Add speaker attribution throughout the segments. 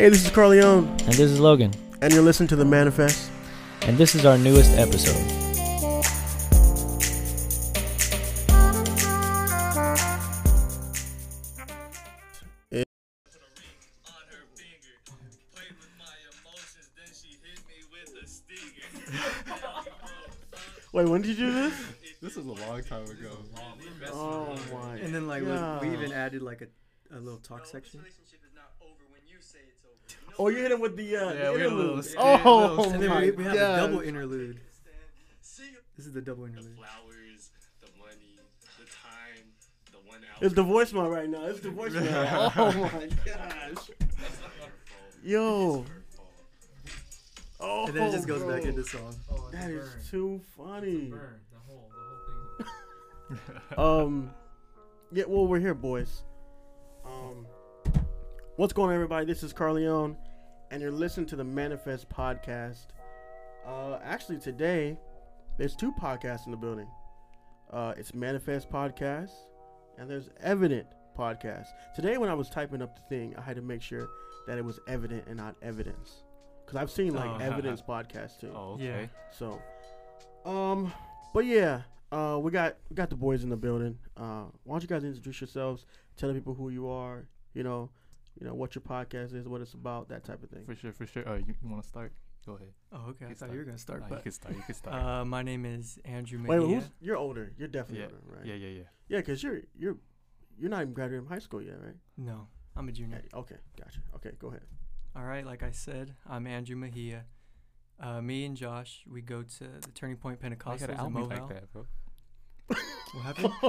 Speaker 1: Hey, this is Carleone,
Speaker 2: And this is Logan.
Speaker 1: and you're listening to The Manifest.
Speaker 2: And this is our newest episode.
Speaker 3: on her finger. Played with my emotions, then she hit me with a stinger.
Speaker 1: Wait, when did you do this?
Speaker 4: This was a long time ago.
Speaker 1: Oh my.
Speaker 5: And then like we- we even added like a, a little talk section.
Speaker 1: Oh, you hit him with the uh,
Speaker 4: Yeah,
Speaker 1: the
Speaker 4: we had a little
Speaker 1: interlude. Oh
Speaker 4: little
Speaker 5: And then
Speaker 1: my
Speaker 5: we, we have a double interlude. This is the double interlude.
Speaker 3: Flowers, the money, the time, the one hour.
Speaker 1: It's the voicemail right now. It's the voicemail. oh my gosh. Yo. Oh.
Speaker 5: And then it just goes back
Speaker 1: bro.
Speaker 5: into song.
Speaker 1: That is too funny.
Speaker 2: The whole, the whole thing.
Speaker 1: Um, yeah. Well, we're here, boys. Um, what's going on, everybody? This is Carleone, and you're listening to the Manifest podcast. Uh, actually, today there's two podcasts in the building. Uh, it's Manifest podcast, and there's Evident podcast. Today, when I was typing up the thing, I had to make sure that it was evident and not evidence, because I've seen like
Speaker 5: Oh.
Speaker 1: evidence podcast too.
Speaker 4: Oh,
Speaker 5: Yeah.
Speaker 1: So, um, but yeah, uh, we got we got the boys in the building. Uh, why don't you guys introduce yourselves? Tell the people who you are. You know, you know what your podcast is, what it's about, that type of thing.
Speaker 4: For sure, for sure. Uh, you, you want to start? Go ahead.
Speaker 5: Oh, okay. I
Speaker 4: You
Speaker 5: thought you were gonna start,
Speaker 4: Nah, you
Speaker 5: but
Speaker 4: can start. You can start.
Speaker 5: uh, my name is Andrew
Speaker 1: Wait,
Speaker 5: Mejia.
Speaker 1: who's you're older? You're definitely
Speaker 4: Yeah,
Speaker 1: older, right?
Speaker 4: yeah, yeah, yeah.
Speaker 1: Yeah, because you're you're you're not even graduating from high school yet, right?
Speaker 5: No, I'm a junior.
Speaker 1: Yeah, okay, gotcha. Okay, go ahead.
Speaker 5: All right, like I said, I'm Andrew Mejia. Uh, me and Josh, we go to the Turning Point
Speaker 4: Pentecostal you
Speaker 5: in Mobile.
Speaker 4: like that, bro?
Speaker 5: What happened?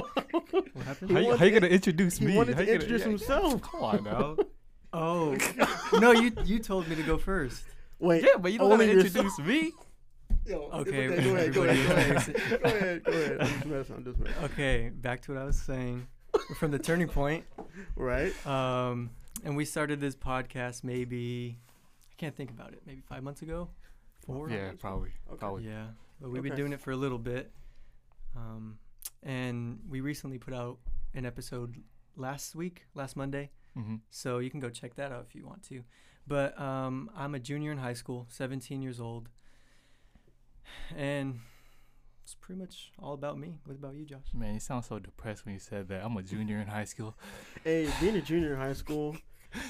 Speaker 5: what happened?
Speaker 4: How, you,
Speaker 1: wanted
Speaker 4: how you
Speaker 1: to-
Speaker 4: gonna introduce
Speaker 1: he
Speaker 4: me?
Speaker 1: wanted
Speaker 4: How
Speaker 1: to
Speaker 4: you gonna-
Speaker 1: introduce
Speaker 4: yeah,
Speaker 1: himself.
Speaker 4: Come on now.
Speaker 5: Oh, no, you you told me to go first.
Speaker 1: Wait,
Speaker 4: yeah, but you don't
Speaker 1: only
Speaker 4: gotta
Speaker 1: yourself-
Speaker 4: introduce me.
Speaker 1: Yo, it's
Speaker 5: Okay,
Speaker 1: go ahead, go ahead,
Speaker 5: relax.
Speaker 1: go ahead, go ahead, go ahead. I'm just messing. I'm just messing.
Speaker 5: Okay, back to what I was saying. We're from the Turning Point.
Speaker 1: Right?
Speaker 5: Um, and we started this podcast maybe I can't think about it. Maybe five months ago, four.
Speaker 4: Yeah, probably.
Speaker 1: Okay.
Speaker 4: Probably.
Speaker 5: Yeah, but we've been
Speaker 1: Okay.
Speaker 5: doing it for a little bit. Um, and we recently put out an episode last week, last Monday.
Speaker 4: Mm-hmm.
Speaker 5: So you can go check that out if you want to. But um, I'm a junior in high school, 17 years old, and it's pretty much all about me. What about you, Josh?
Speaker 4: Man, you sound so depressed when you said that. I'm a junior in high school.
Speaker 1: Hey, being a junior in high school, it,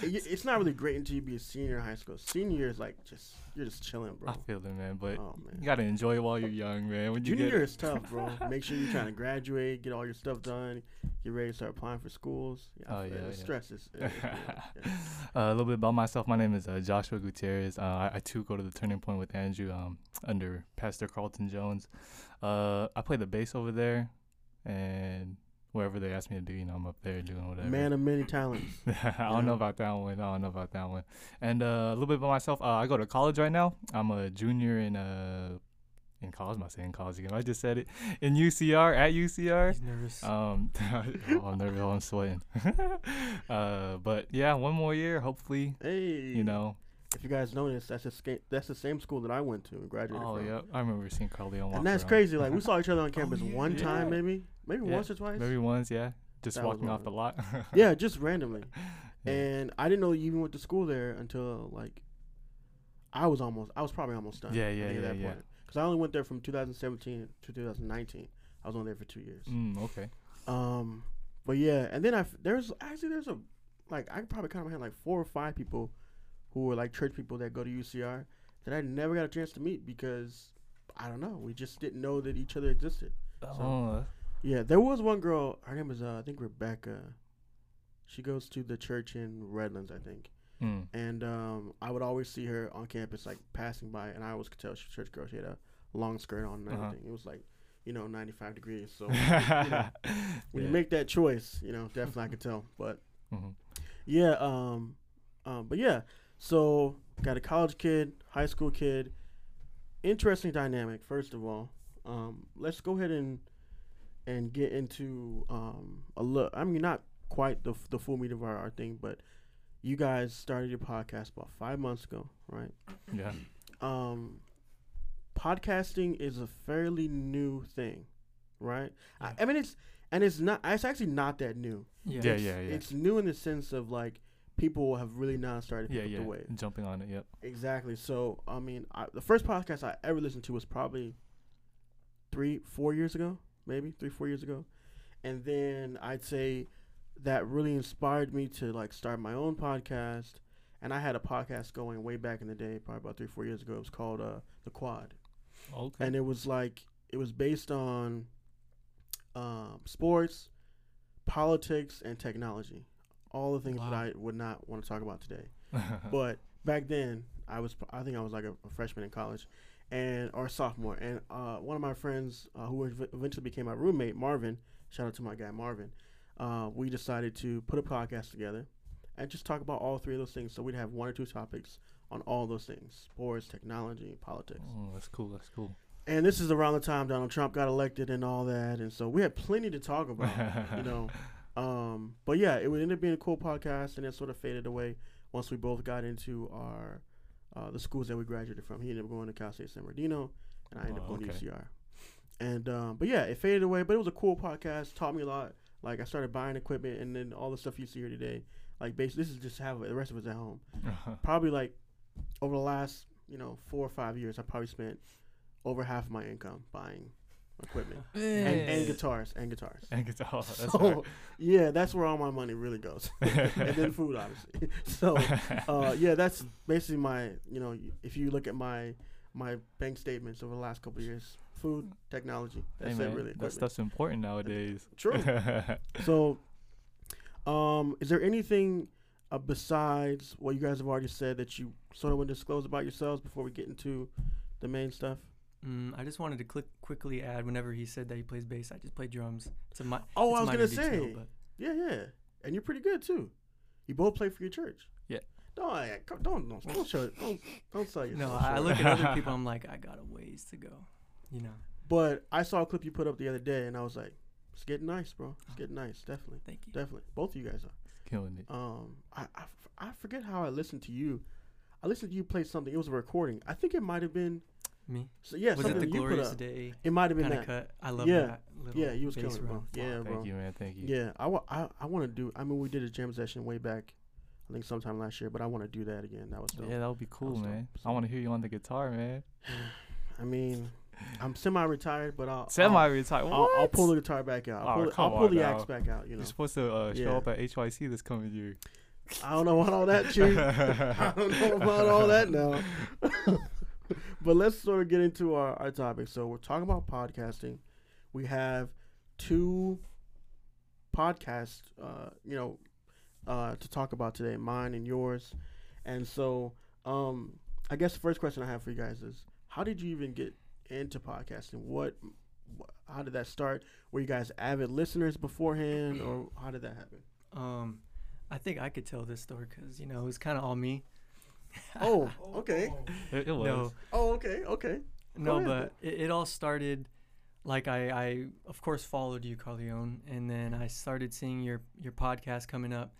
Speaker 1: it's not really great until you be a senior in high school. Senior year is like just you're just chilling, bro.
Speaker 4: I feel it, man. But
Speaker 1: Oh
Speaker 4: you gotta enjoy it while you're young, man. When you
Speaker 1: junior
Speaker 4: get
Speaker 1: year is tough, bro. Make sure you're trying to graduate, get all your stuff done, get ready to start applying for schools. Yeah,
Speaker 4: Oh, yeah, yeah.
Speaker 1: stress is. is real, yeah.
Speaker 4: Uh, a little bit about myself. My name is uh, Joshua Gutierrez. Uh, I, I too go to the Turning Point with Andrew um, under Pastor Carlton Jones. Uh, I play the bass over there, and wherever they ask me to do, you know, I'm up there doing whatever.
Speaker 1: Man of many talents.
Speaker 4: I don't know about that one. I don't know about that one. And uh, a little bit about myself. Uh, I go to college right now. I'm a junior in uh in college. I'm not saying college again. I just said it in UCR at UCR.
Speaker 5: He's nervous.
Speaker 4: Um, oh, I'm nervous. Oh, I'm sweating. uh, but yeah, one more year. Hopefully,
Speaker 1: Hey,
Speaker 4: you know.
Speaker 1: if you guys notice, that's the same. That's the same school that I went to and graduated
Speaker 4: Oh
Speaker 1: from.
Speaker 4: yeah, I remember seeing Carleone walk
Speaker 1: And that's
Speaker 4: around.
Speaker 1: crazy. Like we saw each other on campus
Speaker 4: yeah,
Speaker 1: one time,
Speaker 4: yeah.
Speaker 1: maybe, maybe
Speaker 4: Yeah,
Speaker 1: once or twice.
Speaker 4: Maybe once, yeah. Just
Speaker 1: That
Speaker 4: walking off the lot.
Speaker 1: Yeah, just randomly.
Speaker 4: Yeah.
Speaker 1: And I didn't know you even went to school there until like I was almost. I was probably almost done.
Speaker 4: Yeah, yeah,
Speaker 1: at
Speaker 4: yeah,
Speaker 1: that
Speaker 4: yeah.
Speaker 1: point. Because I only went there from 2017 to 2019. I was only there for two years.
Speaker 4: Mm, okay.
Speaker 1: Um, but yeah, and then I f- there's actually there's a like I probably kind of had like four or five people who were like church people that go to UCR that I never got a chance to meet because I don't know we just didn't know that each other existed.
Speaker 4: Oh,
Speaker 1: Yeah, there was one girl. Her name is uh, I think Rebecca. She goes to the church in Redlands, I think.
Speaker 4: mm.
Speaker 1: And um, I would always see her on campus, like passing by, and I always could tell she was a church girl. She had a long skirt on and
Speaker 4: Uh-huh.
Speaker 1: everything. It was like, you know, 95 degrees. So you know, when you make that choice, you know, definitely I could tell. But
Speaker 4: Mhm.
Speaker 1: yeah, um, um, but yeah. So got a college kid, high school kid. Interesting dynamic. First of all, um, let's go ahead and and get into um a look. I mean, not quite the the full meat of our, our thing, but you guys started your podcast about five months ago, right?
Speaker 4: Yeah.
Speaker 1: Um, podcasting is a fairly new thing, right? I,
Speaker 5: Yeah.
Speaker 1: I mean, it's and it's not. It's actually not that new.
Speaker 5: yeah.
Speaker 4: Yeah,
Speaker 1: it's,
Speaker 4: yeah, yeah.
Speaker 1: It's new in the sense of like people have really not started
Speaker 4: Yeah, yeah.
Speaker 1: the wave.
Speaker 4: Jumping on it. Yep.
Speaker 1: Exactly. So I mean, I, the first podcast I ever listened to was probably three, four years ago, maybe three, four years ago, and then I'd say that really inspired me to like start my own podcast. And I had a podcast going way back in the day, probably about three, four years ago. It was called uh, the Quad,
Speaker 4: Okay.
Speaker 1: and it was like it was based on um, sports, politics, and technology. All the things that I would not want to talk about today. But back then, I was I think I was like a, a freshman in college, and our sophomore. And uh, one of my friends uh, who eventually became my roommate, Marvin. Shout out to my guy Marvin. Uh, we decided to put a podcast together and just talk about all three of those things. So we'd have one or two topics on all those things: sports, technology, politics.
Speaker 4: oh, that's cool. That's cool.
Speaker 1: And this is around the time Donald Trump got elected and all that, and so we had plenty to talk about, you know. Um, but yeah, it would end up being a cool podcast, and it sort of faded away once we both got into our uh, the schools that we graduated from. He ended up going to Cal State San Bernardino, and I ended up going
Speaker 4: okay.
Speaker 1: to UCR. And um, but yeah, it faded away, but it was a cool podcast. Taught me a lot. Like I started buying equipment, and then all the stuff you see here today. Like basically, this is just how the rest of us at home. Probably like over the last you know four or five years, I probably spent over half of my income buying equipment and, and guitars and guitars.
Speaker 4: And guitars. Oh, That's
Speaker 1: So
Speaker 4: hard.
Speaker 1: yeah, that's where all my money really goes, and then food, obviously. So uh, yeah, that's basically my you know if you look at my my bank statements over the last couple of years, food, technology,
Speaker 4: hey
Speaker 1: that's
Speaker 4: man,
Speaker 1: it really.
Speaker 4: that stuff's important nowadays.
Speaker 1: True. So, um, is there anything uh, besides what you guys have already said that you sort of want to disclose about yourselves before we get into the main stuff?
Speaker 5: Mm, I just wanted to click quickly add whenever he said that he plays bass, I just play drums. It's a mi-
Speaker 1: Oh,
Speaker 5: it's
Speaker 1: I
Speaker 5: a
Speaker 1: was gonna say.
Speaker 5: but
Speaker 1: Yeah, yeah, and you're pretty good too. You both play for your church.
Speaker 4: Yeah.
Speaker 1: Don't I- don't don't don't show it. Don't don't sell
Speaker 5: no,
Speaker 1: yourself.
Speaker 5: I, I look at other people. I'm like, I got a ways to go. You know.
Speaker 1: But I saw a clip you put up the other day, and I was like, "It's getting nice, bro. It's getting nice. Definitely,
Speaker 5: Thank you.
Speaker 1: definitely. Both of you guys are."
Speaker 4: Killing it.
Speaker 1: Um, I, I, f- I forget how I listened to you. I listened to you play something. It was a recording. I think it might have been.
Speaker 5: Me.
Speaker 1: So yeah,
Speaker 5: Was it
Speaker 1: something
Speaker 5: the
Speaker 1: you put
Speaker 5: glorious
Speaker 1: up.
Speaker 5: day
Speaker 1: It might have been that.
Speaker 5: cut? I love
Speaker 1: Yeah.
Speaker 5: that. Little
Speaker 1: Yeah, you was killing it, bro.
Speaker 5: run.
Speaker 1: Yeah,
Speaker 4: Thank
Speaker 1: bro.
Speaker 4: you, man. Thank you.
Speaker 1: Yeah, I, wa- I, I want to do. I mean, we did a jam session way back. I think sometime last year, but I want to do that again. That was dope.
Speaker 4: Yeah, that would be cool,
Speaker 1: was dope.
Speaker 4: man.
Speaker 1: So-
Speaker 4: I want to hear you on the guitar, man.
Speaker 1: I mean, I'm semi-retired, but I'll
Speaker 4: Semi-retired.
Speaker 1: I'll, I'll, I'll pull the guitar back out. I'll
Speaker 4: Oh,
Speaker 1: pull, the, I'll pull the axe back out. You know,
Speaker 4: You're supposed to uh, show
Speaker 1: Yeah.
Speaker 4: up at HYC this coming year.
Speaker 1: I don't know about all that, Chief. I don't know about all that now. but let's sort of get into our, our topic. So we're talking about podcasting. We have two podcasts, uh, you know, uh, to talk about today, mine and yours. And so, um, I guess the first question I have for you guys is, how did you even get into podcasting? What, wh- how did that start? Were you guys avid listeners beforehand, or how did that happen?
Speaker 5: Um, I think I could tell this story because you know it was kind of all me.
Speaker 1: Oh, okay.
Speaker 4: It, it was.
Speaker 5: No,
Speaker 1: Oh, okay, okay.
Speaker 5: no,
Speaker 1: ahead,
Speaker 5: but it, it all started like I, I of course followed you, Carleone, and then I started seeing your your podcast coming up,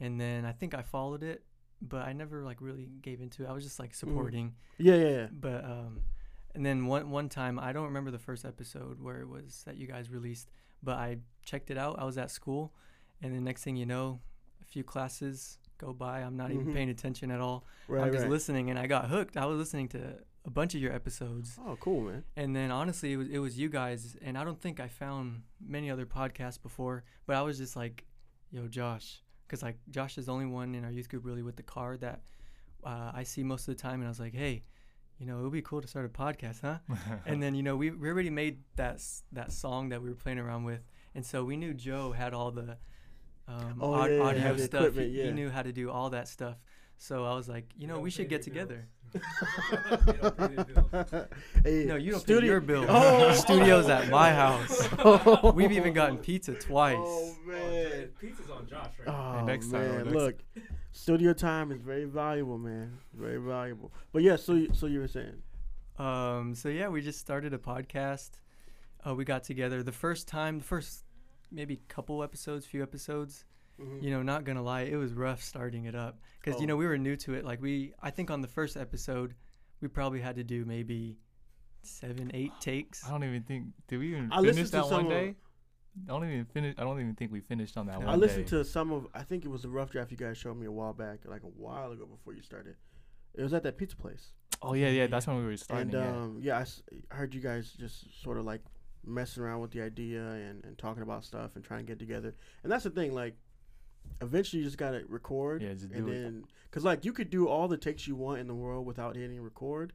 Speaker 5: and then I think I followed it, but I never like really gave into it. I was just like supporting,
Speaker 1: Yeah, yeah, yeah.
Speaker 5: but um, and then one one time I don't remember the first episode where it was that you guys released, but I checked it out. I was at school, and the next thing you know, a few classes go by. I'm not
Speaker 1: Mhm.
Speaker 5: even paying attention at all.
Speaker 1: Right,
Speaker 5: I'm just
Speaker 1: right.
Speaker 5: listening, and I got hooked. I was listening to a bunch of your episodes,
Speaker 1: Oh, cool, man.
Speaker 5: and then honestly, it was it was you guys, and I don't think I found many other podcasts before, but I was just like, "Yo, Josh," because like Josh is the only one in our youth group really with the car that uh, I see most of the time, and I was like, "Hey." You know, it would be cool to start a podcast, huh? and then you know we, we already made that that song that we were playing around with, and so we knew Joe had all the um,
Speaker 1: Oh,
Speaker 5: aud-
Speaker 1: yeah, yeah,
Speaker 5: audio
Speaker 1: have
Speaker 5: stuff. He,
Speaker 1: equipment,
Speaker 5: he
Speaker 1: yeah.
Speaker 5: knew how to do all that stuff. So I was like, you know, we should get together.
Speaker 1: hey,
Speaker 5: No, you don't
Speaker 1: studio-
Speaker 5: pay your bill.
Speaker 1: Oh.
Speaker 5: Studios at my house.
Speaker 1: Oh.
Speaker 5: We've even gotten pizza twice.
Speaker 1: Oh man.
Speaker 2: Pizza's on Josh right now.
Speaker 1: Oh
Speaker 4: next time,
Speaker 1: man,
Speaker 4: next-
Speaker 1: look, studio time is very valuable, man. Very valuable. But yeah, so you- so you were saying,
Speaker 5: Um, so yeah, we just started a podcast. Uh, we got together the first time, the first maybe couple episodes, few episodes.
Speaker 1: Mhm.
Speaker 5: You know, not gonna lie, it was rough starting it up because
Speaker 1: Oh.
Speaker 5: you know we were new to it. Like we, I think on the first episode, we probably had to do maybe seven, eight takes.
Speaker 4: I don't even think. Did we even
Speaker 1: I
Speaker 4: finish
Speaker 1: listened to
Speaker 4: that
Speaker 1: some
Speaker 4: one
Speaker 1: of-
Speaker 4: day? I don't even finish. I don't even think we finished on that one.
Speaker 1: I listened
Speaker 4: day.
Speaker 1: to some of. I think it was a rough draft you guys showed me a while back, like a while ago before you started. It was at that pizza place,
Speaker 4: Oh yeah, yeah. That's when we were
Speaker 1: and
Speaker 4: starting. yeah.
Speaker 1: um, yeah, I, s- I heard you guys just sort of like messing around with the idea and, and talking about stuff and trying to get together. And that's the thing, like, eventually you just gotta record,
Speaker 4: Yeah, just
Speaker 1: and
Speaker 4: it.
Speaker 1: then because like you could do all the takes you want in the world without hitting record,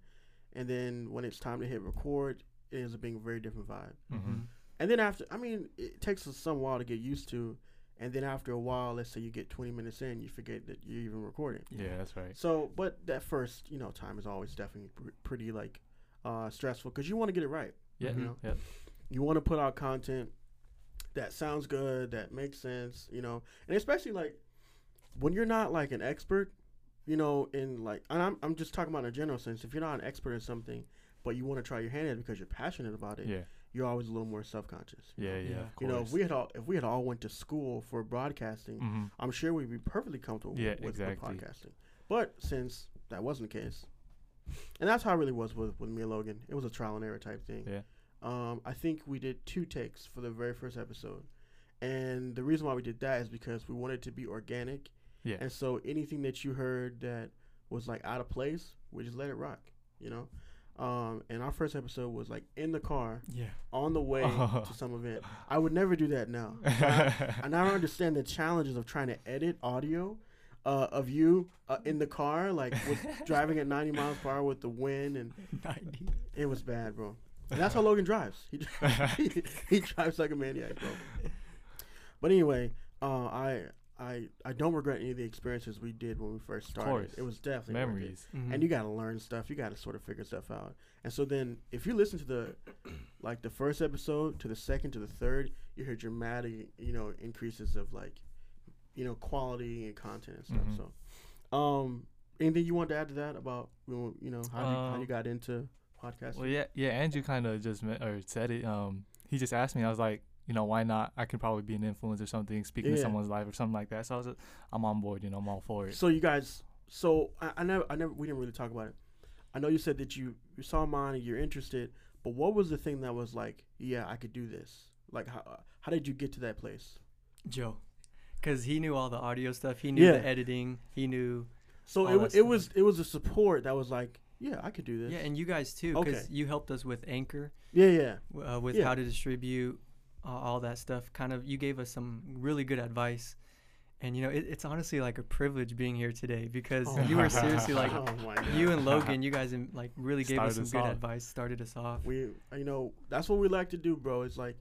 Speaker 1: and then when it's time to hit record, it ends up being a very different vibe.
Speaker 4: Mhm.
Speaker 1: And then after, I mean, it takes us some while to get used to. And then after a while, let's say you get 20 minutes in, you forget that you're even recording.
Speaker 4: Yeah, that's right.
Speaker 1: So, but that first, you know, time is always definitely pr- pretty like uh, stressful because you want to get it right.
Speaker 4: Yeah,
Speaker 1: You know,
Speaker 4: yeah.
Speaker 1: You want to put out content that sounds good, that makes sense, you know, and especially like when you're not like an expert, you know, in like, and I'm I'm just talking about in a general sense. If you're not an expert in something, but you want to try your hand at it because you're passionate about it,
Speaker 4: Yeah,
Speaker 1: you're always a little more self conscious.
Speaker 4: yeah, yeah.
Speaker 5: Yeah.
Speaker 1: You know, if we had all if we had all went to school for broadcasting,
Speaker 4: Mhm.
Speaker 1: I'm sure we'd be perfectly comfortable
Speaker 4: Yeah,
Speaker 1: with, with podcasting. But since that wasn't the case, and that's how it really was with, with me and Logan, it was a trial and error type thing.
Speaker 4: Yeah.
Speaker 1: Um, I think we did two takes for the very first episode, and the reason why we did that is because we wanted to be organic,
Speaker 4: Yeah.
Speaker 1: and so anything that you heard that was like out of place, we just let it rock. You know. Um, and our first episode was like in the car
Speaker 5: Yeah.
Speaker 1: on the way to some event. I would never do that now. And I, I now understand the challenges of trying to edit audio uh, of you uh, in the car, like with driving at 90 miles per hour with the wind, and
Speaker 5: 90.
Speaker 1: it was bad, bro. And that's how Logan drives. He he, he drives like a maniac, bro. But anyway, uh, I I I don't regret any of the experiences we did when we first started.
Speaker 4: course.
Speaker 1: It was definitely worth it.
Speaker 4: Memories.
Speaker 5: Mhm.
Speaker 1: and you got to learn stuff. You got to sort of figure stuff out. And so then, if you listen to the like the first episode to the second to the third, you hear dramatic, you know, increases of like, you know, quality and content and stuff.
Speaker 4: Mhm.
Speaker 1: So, um, anything you want to add to that about you know, you know how you, how
Speaker 4: Um,
Speaker 1: you got into podcasting?
Speaker 4: Well, yeah, yeah. Andrew kind of just me- or said it. Um, he just asked me. I was like, you know, why not? I could probably be an influence or something, speaking to someone's life or something like that. So I was, just, I'm on board. You know, I'm all for it.
Speaker 1: So you guys, so I, I never, I never, we didn't really talk about it. I know you said that you you saw mine and you're interested, but what was the thing that was like, yeah, I could do this? Like, how how did you get to that place?
Speaker 5: Joe. Because he knew all the audio stuff. He knew
Speaker 1: Yeah.
Speaker 5: the editing. He knew.
Speaker 1: So it,
Speaker 5: that
Speaker 1: wa- it was it was a support that was like, yeah, I could do this.
Speaker 5: Yeah, and you guys too. Because
Speaker 1: Okay.
Speaker 5: you helped us with Anchor,
Speaker 1: yeah, yeah.
Speaker 5: uh, with
Speaker 1: Yeah.
Speaker 5: how to distribute uh, all that stuff. Kind of, you gave us some really good advice. And, you know, it, it's honestly like a privilege being here today because
Speaker 1: Oh
Speaker 5: you
Speaker 1: my
Speaker 5: were seriously like,
Speaker 1: Oh my God.
Speaker 5: you and Logan, you guys like really gave us some
Speaker 4: us
Speaker 5: good
Speaker 4: off.
Speaker 5: advice, started us off.
Speaker 1: we you know that's what we like to do, bro. It's like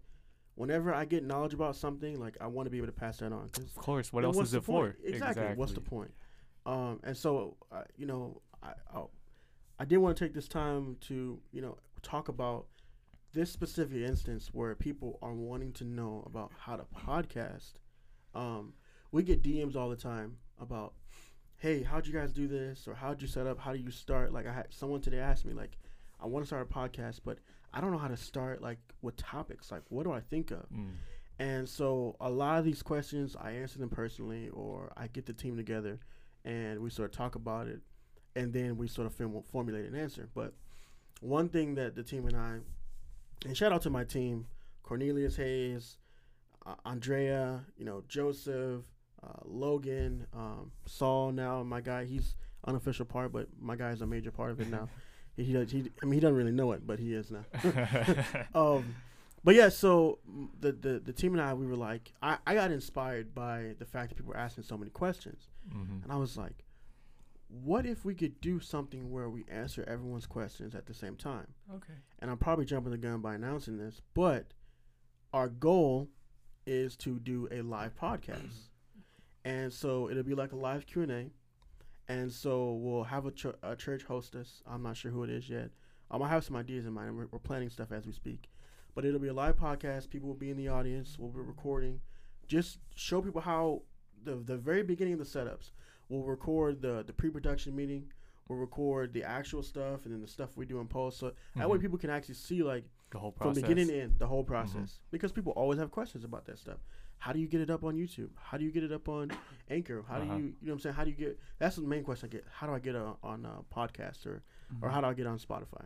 Speaker 1: whenever I get knowledge about something, like I want to be able to pass that on. 'cause
Speaker 4: Of course. What
Speaker 1: then
Speaker 4: else is
Speaker 1: the
Speaker 4: it for?
Speaker 1: point? Exactly. What's the point? Um, and so uh, you know, I, I I did want to take this time to you know talk about this specific instance where people are wanting to know about how to podcast. Um, we get DMs all the time about, hey, how'd you guys do this, or how'd you set up? How do you start? Like I had someone today asked me like, I want to start a podcast, but I don't know how to start like with topics. Like, what do I think of?
Speaker 4: Mm.
Speaker 1: And so a lot of these questions, I answer them personally, or I get the team together, and we sort of talk about it, and then we sort of form- formulate an answer. But one thing that the team and I, and shout out to my team, Cornelius Hayes, uh, Andrea, you know Joseph, uh, Logan, um, Saul. Now my guy, he's unofficial part, but my guy is a major part of it now. he, he, does- he, I mean, he doesn't really know it, but he is now. um, but yeah, so mm, the, the the team and I, we were like, I, I got inspired by the fact that people were asking so many questions,
Speaker 4: hmm
Speaker 1: and I was like, what if we could do something where we answer everyone's questions at the same time?
Speaker 5: Okay.
Speaker 1: And I'm probably jumping the gun by announcing this, but our goal is to do a live podcast, and so it'll be like a live Q and A, and so we'll have a, ch- a church hostess. I'm not sure who it is yet. Um, I have some ideas in mind. We're, we're planning stuff as we speak, but it'll be a live podcast. People will be in the audience. We'll be recording. Just show people how the the very beginning of the setups. We'll record the the pre-production meeting. We'll record the actual stuff and then the stuff we do in post. So that way
Speaker 4: Mhm.
Speaker 1: people can actually see like
Speaker 4: the whole process.
Speaker 1: from beginning to end the whole process because people always have questions about that stuff how do you get it up on youtube how do you get it up on anchor how
Speaker 4: Uh-huh.
Speaker 1: do you you know what i'm saying how do you get that's the main question i get how do i get it on a podcast or or
Speaker 5: Mhm.
Speaker 1: how do i get on spotify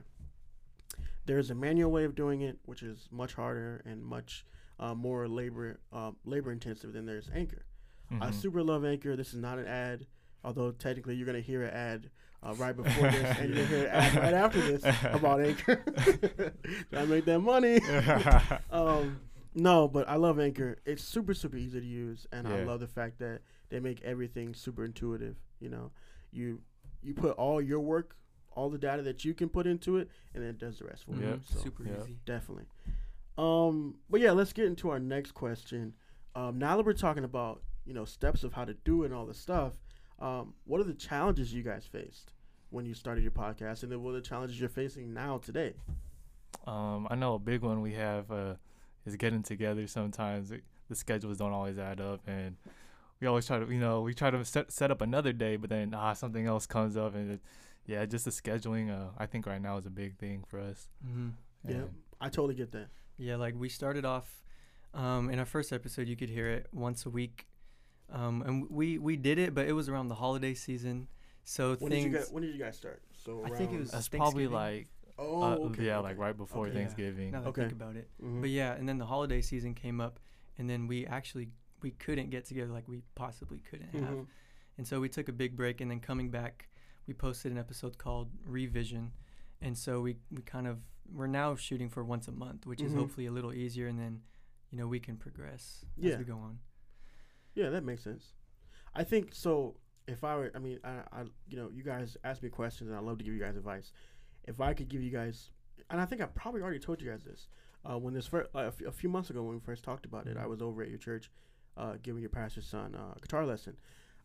Speaker 1: there's a manual way of doing it which is much harder and much uh, more labor um, labor intensive than there's Anchor. I
Speaker 4: Mhm.
Speaker 1: super love Anchor. This is not an ad, although technically you're gonna hear an ad uh, right before this, and you're gonna hear an ad right after this about Anchor. Trying to make that money. um, no, but I love Anchor. It's super super easy to use, and I love the fact that they make everything super intuitive. You know, you you put all your work, all the data that you can put into it, and then it does the rest for you.
Speaker 4: Yep.
Speaker 1: So
Speaker 5: Super
Speaker 4: Yep.
Speaker 5: easy.
Speaker 1: definitely. Um, but yeah, let's get into our next question. Um, now that we're talking about you know steps of how to do it and all this stuff, um, what are the challenges you guys faced when you started your podcast, and then what are the challenges you're facing now today?
Speaker 4: Um, I know a big one we have uh, is getting together. Sometimes the schedules don't always add up, and we always try to, you know, we try to set set up another day, but then ah something else comes up, and it, yeah, just the scheduling. Uh, I think right now is a big thing for us.
Speaker 5: Mm-hmm.
Speaker 1: Yeah, I totally get that.
Speaker 5: Yeah, like we started off um, in our first episode. You could hear it once a week, um, and we we did it, but it was around the holiday season, so
Speaker 1: When
Speaker 5: things.
Speaker 1: did you guys When did you guys start? So
Speaker 5: I think it
Speaker 1: around-
Speaker 5: was
Speaker 4: That's probably like
Speaker 1: Oh,
Speaker 4: uh,
Speaker 1: okay,
Speaker 4: yeah,
Speaker 1: okay.
Speaker 4: like right before
Speaker 1: Okay. Yeah.
Speaker 4: Thanksgiving.
Speaker 5: now that I
Speaker 1: Okay.
Speaker 5: think about it,
Speaker 1: Mhm.
Speaker 5: but yeah, and then the holiday season came up, and then we actually we couldn't get together like we possibly couldn't have,
Speaker 1: Mhm.
Speaker 5: and so we took a big break, and then coming back, we posted an episode called Revision, and so we we kind of we're now shooting for once a month, which is
Speaker 1: Mhm.
Speaker 5: hopefully a little easier, and then you know we can progress
Speaker 1: Yeah.
Speaker 5: as we go on.
Speaker 1: Yeah, that makes sense. I think so. If I were, I mean, I, I, you know, you guys ask me questions, and I love to give you guys advice. If I could give you guys, and I think I probably already told you guys this, uh, when this first, uh, a, few, months ago when we first talked about it, I was over at your church, uh, giving your pastor's son uh, a guitar lesson.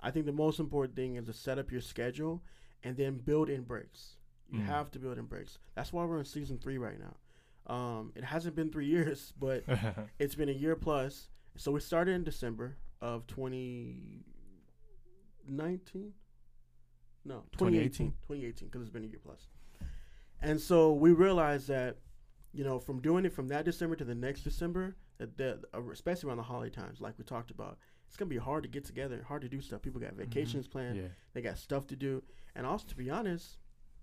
Speaker 1: I think the most important thing is to set up your schedule and then build in breaks. You
Speaker 4: Mm.
Speaker 1: have to build in breaks. That's why we're in season three right now. Um, it hasn't been three years, but it's been a year plus. So we started in December of 2019. No, 2018. 2018, because it's been a year plus. And so we realized that, you know, from doing it from that December to the next December, that, that uh, especially around the holiday times, like we talked about, it's gonna be hard to get together, hard to do stuff. People got vacations planned,
Speaker 4: yeah.
Speaker 1: they got stuff to do, and also to be honest,